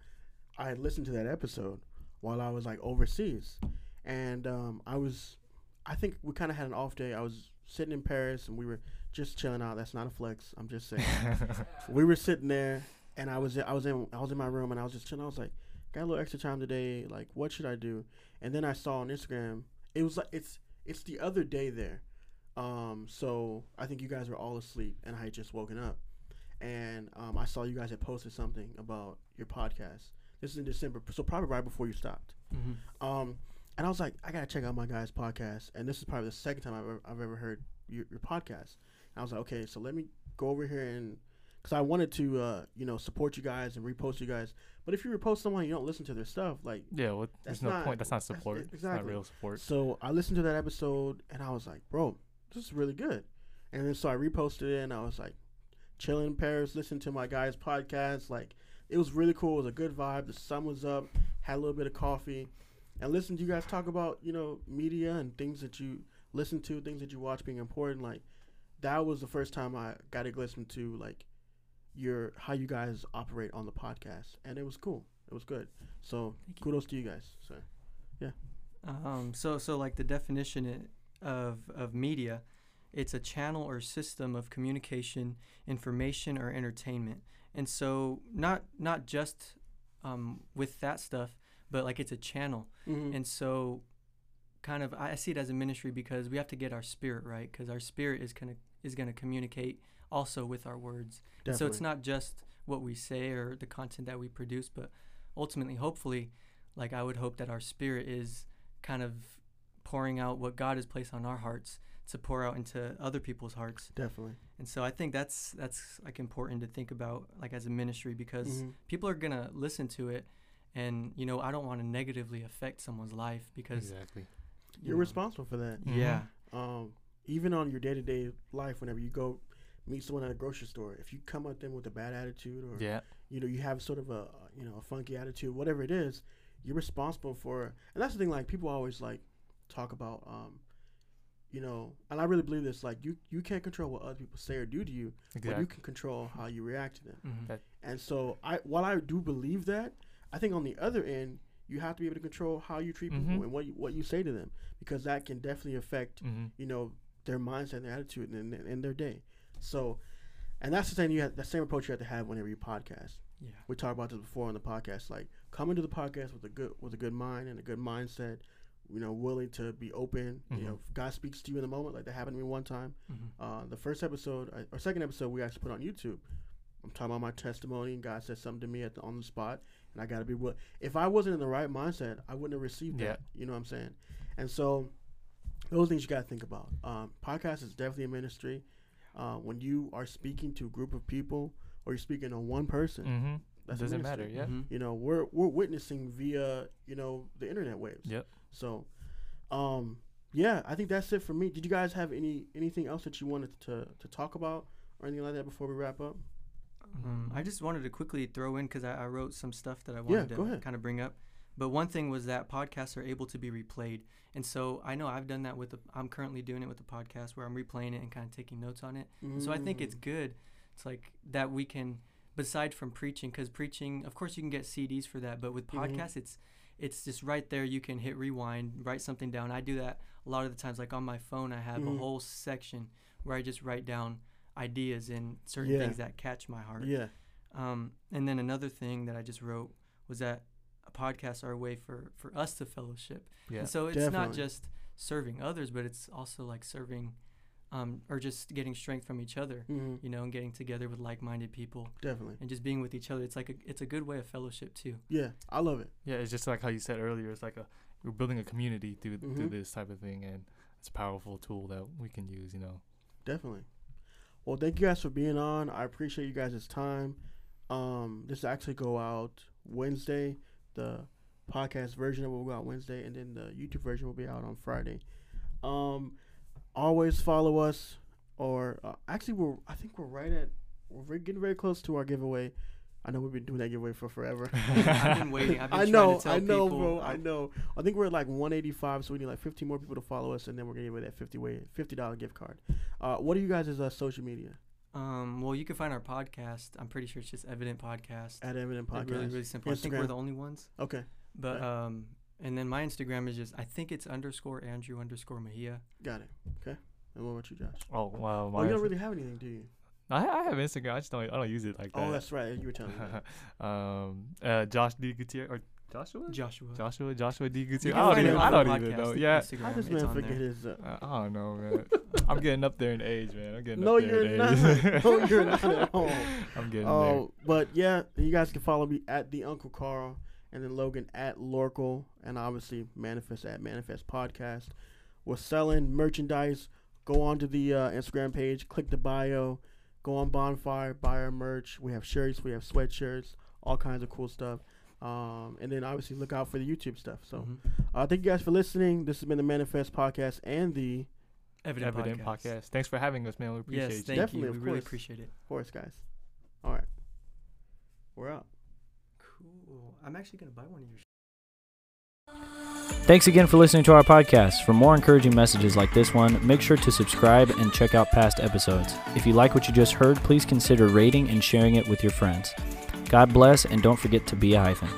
Speaker 1: I had listened to that episode while I was like overseas, and um, I was, I think we kind of had an off day. I was sitting in Paris and we were just chilling out. That's not a flex. I'm just saying. we were sitting there, and I was I was in I was in my room and I was just chilling. I was like, got a little extra time today. Like, what should I do? And then I saw on Instagram, it was like it's it's the other day there. Um, so I think you guys were all asleep, and I had just woken up, and um, I saw you guys had posted something about your podcast. This is in December, so probably right before you stopped.
Speaker 5: Mhm.
Speaker 1: Um, and I was like, I gotta check out my guy's podcast, and this is probably the second time I've ever, I've ever heard your, your podcast. And I was like, okay, so let me go over here and, because I wanted to, uh, you know, support you guys and repost you guys. But if you repost someone, and you don't listen to their stuff, like,
Speaker 4: yeah, well, there's no
Speaker 1: not-
Speaker 4: point. That's not
Speaker 1: that's-
Speaker 4: support. It's
Speaker 1: exactly.
Speaker 4: not real support.
Speaker 1: so I listened to that episode, and I was like, bro, this is really good. And then so I reposted it, and I was like, chilling in Paris, listening to my guy's podcast. Like, it was really cool. It was a good vibe. The sun was up. Had a little bit of coffee, and listened to you guys talk about you know media and things that you listen to, things that you watch being important. Like, that was the first time I got a glimpse into like your how you guys operate on the podcast, and it was cool. It was good. So
Speaker 5: Thank you.
Speaker 1: kudos to you guys. So yeah.
Speaker 5: Um, so so like the definition of of media, it's a channel or system of communication, information, or entertainment. And so not not just um, with that stuff, but like it's a channel.
Speaker 1: Mhm.
Speaker 5: And so, kind of, I I see it as a ministry because we have to get our spirit right, because our spirit is gonna is gonna communicate also with our words. And so it's not just what we say or the content that we produce, but ultimately, hopefully, like I would hope that our spirit is kind of pouring out what God has placed on our hearts to pour out into other people's hearts.
Speaker 1: definitely.
Speaker 5: And so I think that's that's like important to think about like as a ministry because
Speaker 1: Mhm.
Speaker 5: people are gonna listen to it, and you know I don't want to negatively affect someone's life because
Speaker 4: Exactly.
Speaker 5: you
Speaker 1: You're
Speaker 5: know,
Speaker 1: responsible for that.
Speaker 5: Yeah.
Speaker 1: Um, even on your day to day life, whenever you go meet someone at a grocery store, if you come at them with a bad attitude or
Speaker 4: Yeah.
Speaker 1: you know you have sort of a you know a funky attitude, whatever it is, you're responsible for. And that's the thing. Like people always like talk about, um, you know, and I really believe this. Like you you can't control what other people say or do to you, but you can control how you react to them.
Speaker 5: Mhm.
Speaker 1: And so I while I do believe that, I think on the other end, you have to be able to control how you treat people
Speaker 4: Mhm.
Speaker 1: and what you, what you say to them because that can definitely affect
Speaker 4: hmm
Speaker 1: you know their mindset and their attitude and, in, in their day. So, and that's the same you have, the same approach you have to have whenever you podcast.
Speaker 5: Yeah.
Speaker 1: We talked about this before on the podcast. Like come into the podcast with a good with a good mind and a good mindset. You know, willing to be open. You
Speaker 4: Mhm.
Speaker 1: know, if God speaks to you in the moment, like that happened to me one time.
Speaker 5: Mhm.
Speaker 1: Uh, the first episode uh, or second episode we actually put on YouTube. I'm talking about my testimony, and God said something to me at the, on the spot, and I got to be will. If I wasn't in the right mindset, I wouldn't have received
Speaker 4: Yeah.
Speaker 1: that. You know what I'm saying? And so, those things you got to think about. Um, podcast is definitely a ministry. Uh, when you are speaking to a group of people, or you're speaking to one person,
Speaker 4: hmm
Speaker 1: that's a
Speaker 4: Doesn't matter.
Speaker 1: ministry.
Speaker 4: Yeah.
Speaker 5: Mhm.
Speaker 1: You know, we're we're witnessing via you know the internet waves.
Speaker 4: Yep.
Speaker 1: So, um, yeah, I think that's it for me. Did you guys have any anything else that you wanted to to talk about or anything like that before we wrap up?
Speaker 5: Um, I just wanted to quickly throw in because I, I wrote some stuff that I wanted
Speaker 1: go
Speaker 5: to kind of bring up. But one thing was that podcasts are able to be replayed, and so I know I've done that with. The, I'm currently doing it with the podcast where I'm replaying it and kind of taking notes on it. So I think it's
Speaker 1: Mm.
Speaker 5: good. It's like that we can, beside from preaching, because preaching, of course, you can get CDs for that, but with
Speaker 1: Mhm.
Speaker 5: podcasts, it's it's just right there. You can hit rewind, write something down. I do that a lot of the times. Like on my phone, I have
Speaker 1: Mhm.
Speaker 5: a whole section where I just write down ideas and certain
Speaker 1: Yeah.
Speaker 5: things that catch my heart.
Speaker 1: Yeah.
Speaker 5: Um, and then another thing that I just wrote was that podcasts are a way for for us to fellowship.
Speaker 4: Yeah.
Speaker 5: And so it's
Speaker 1: Definitely.
Speaker 5: not just serving others, but it's also like serving, um, or just getting strength from each other.
Speaker 1: hmm
Speaker 5: You know, and getting together with like-minded people
Speaker 1: Definitely.
Speaker 5: and just being with each other. It's like a, it's a good way of fellowship too.
Speaker 1: Yeah, I love it.
Speaker 4: Yeah, it's just like how you said earlier. It's like a we're building a community through
Speaker 1: Mhm.
Speaker 4: through this type of thing, and it's a powerful tool that we can use. You know.
Speaker 1: Definitely. Well, thank you guys for being on. I appreciate you guys' time. Um, this actually go out Wednesday. The podcast version will go out Wednesday, and then the YouTube version will be out on Friday. Um, always follow us, or uh, actually, we're I think we're right at we're getting very close to our giveaway. I know we've been doing that giveaway for forever.
Speaker 5: I've been waiting. I've been
Speaker 1: I know, I know,
Speaker 5: people.
Speaker 1: bro. I know. I think we're at like 185, so we need like 15 more people to follow us, and then we're gonna give away that 50 way, 50 dollar gift card. Uh, what are you guys' uh, social media
Speaker 5: Um, well, you can find our podcast. I'm pretty sure it's just Evident Podcast.
Speaker 1: at Evident Podcast?
Speaker 5: really, really simple. I think we're the only ones.
Speaker 1: Okay,
Speaker 5: But
Speaker 1: Okay.
Speaker 5: um, and then my Instagram is just I think it's underscore Andrew underscore Mejia.
Speaker 1: got it. Okay, and what about you, Josh?
Speaker 4: Oh wow.
Speaker 1: Oh, you don't really have anything, do you?
Speaker 4: I, I have Instagram. I just don't. I don't use it like that.
Speaker 1: Oh, that's right. You were telling me. that.
Speaker 4: um, uh, Josh D Gutierrez or Joshua.
Speaker 5: Joshua.
Speaker 4: Joshua Joshua D
Speaker 5: You
Speaker 4: Gutierrez. I don't even. I don't even know. Yeah.
Speaker 5: Instagram.
Speaker 1: How does man forget
Speaker 5: there.
Speaker 1: his? Uh,
Speaker 4: Uh, I don't know, man. I'm getting up there in age, man. I'm getting
Speaker 1: no,
Speaker 4: up there
Speaker 1: you're
Speaker 4: in
Speaker 1: not.
Speaker 4: age.
Speaker 1: no, you're not at all.
Speaker 4: I'm getting
Speaker 1: Oh, but yeah, you guys can follow me at the Uncle Carl, and then Logan at Lorkel, and obviously Mannafest at Mannafest Podcast. We're selling merchandise. Go on to the uh, Instagram page, click the bio, go on Bonfire, buy our merch. We have shirts, we have sweatshirts, all kinds of cool stuff. Um, and then obviously look out for the YouTube stuff. So
Speaker 5: Mhm.
Speaker 1: uh, thank you guys for listening. This has been the Mannafest Podcast and the
Speaker 4: there.
Speaker 5: Evident,
Speaker 4: Evident
Speaker 5: podcast.
Speaker 4: podcast. Thanks for having us, man. We appreciate
Speaker 5: Yes,
Speaker 4: you.
Speaker 5: thank
Speaker 1: Definitely,
Speaker 5: you. We
Speaker 1: of
Speaker 5: really appreciate it.
Speaker 1: Forest guys. All right, we're out.
Speaker 5: Cool. I'm actually gonna buy one of your. Shirts.
Speaker 6: Thanks again for listening to our podcast. For more encouraging messages like this one, make sure to subscribe and check out past episodes. If you like what you just heard, please consider rating and sharing it with your friends. God bless, and don't forget to be a hyphen.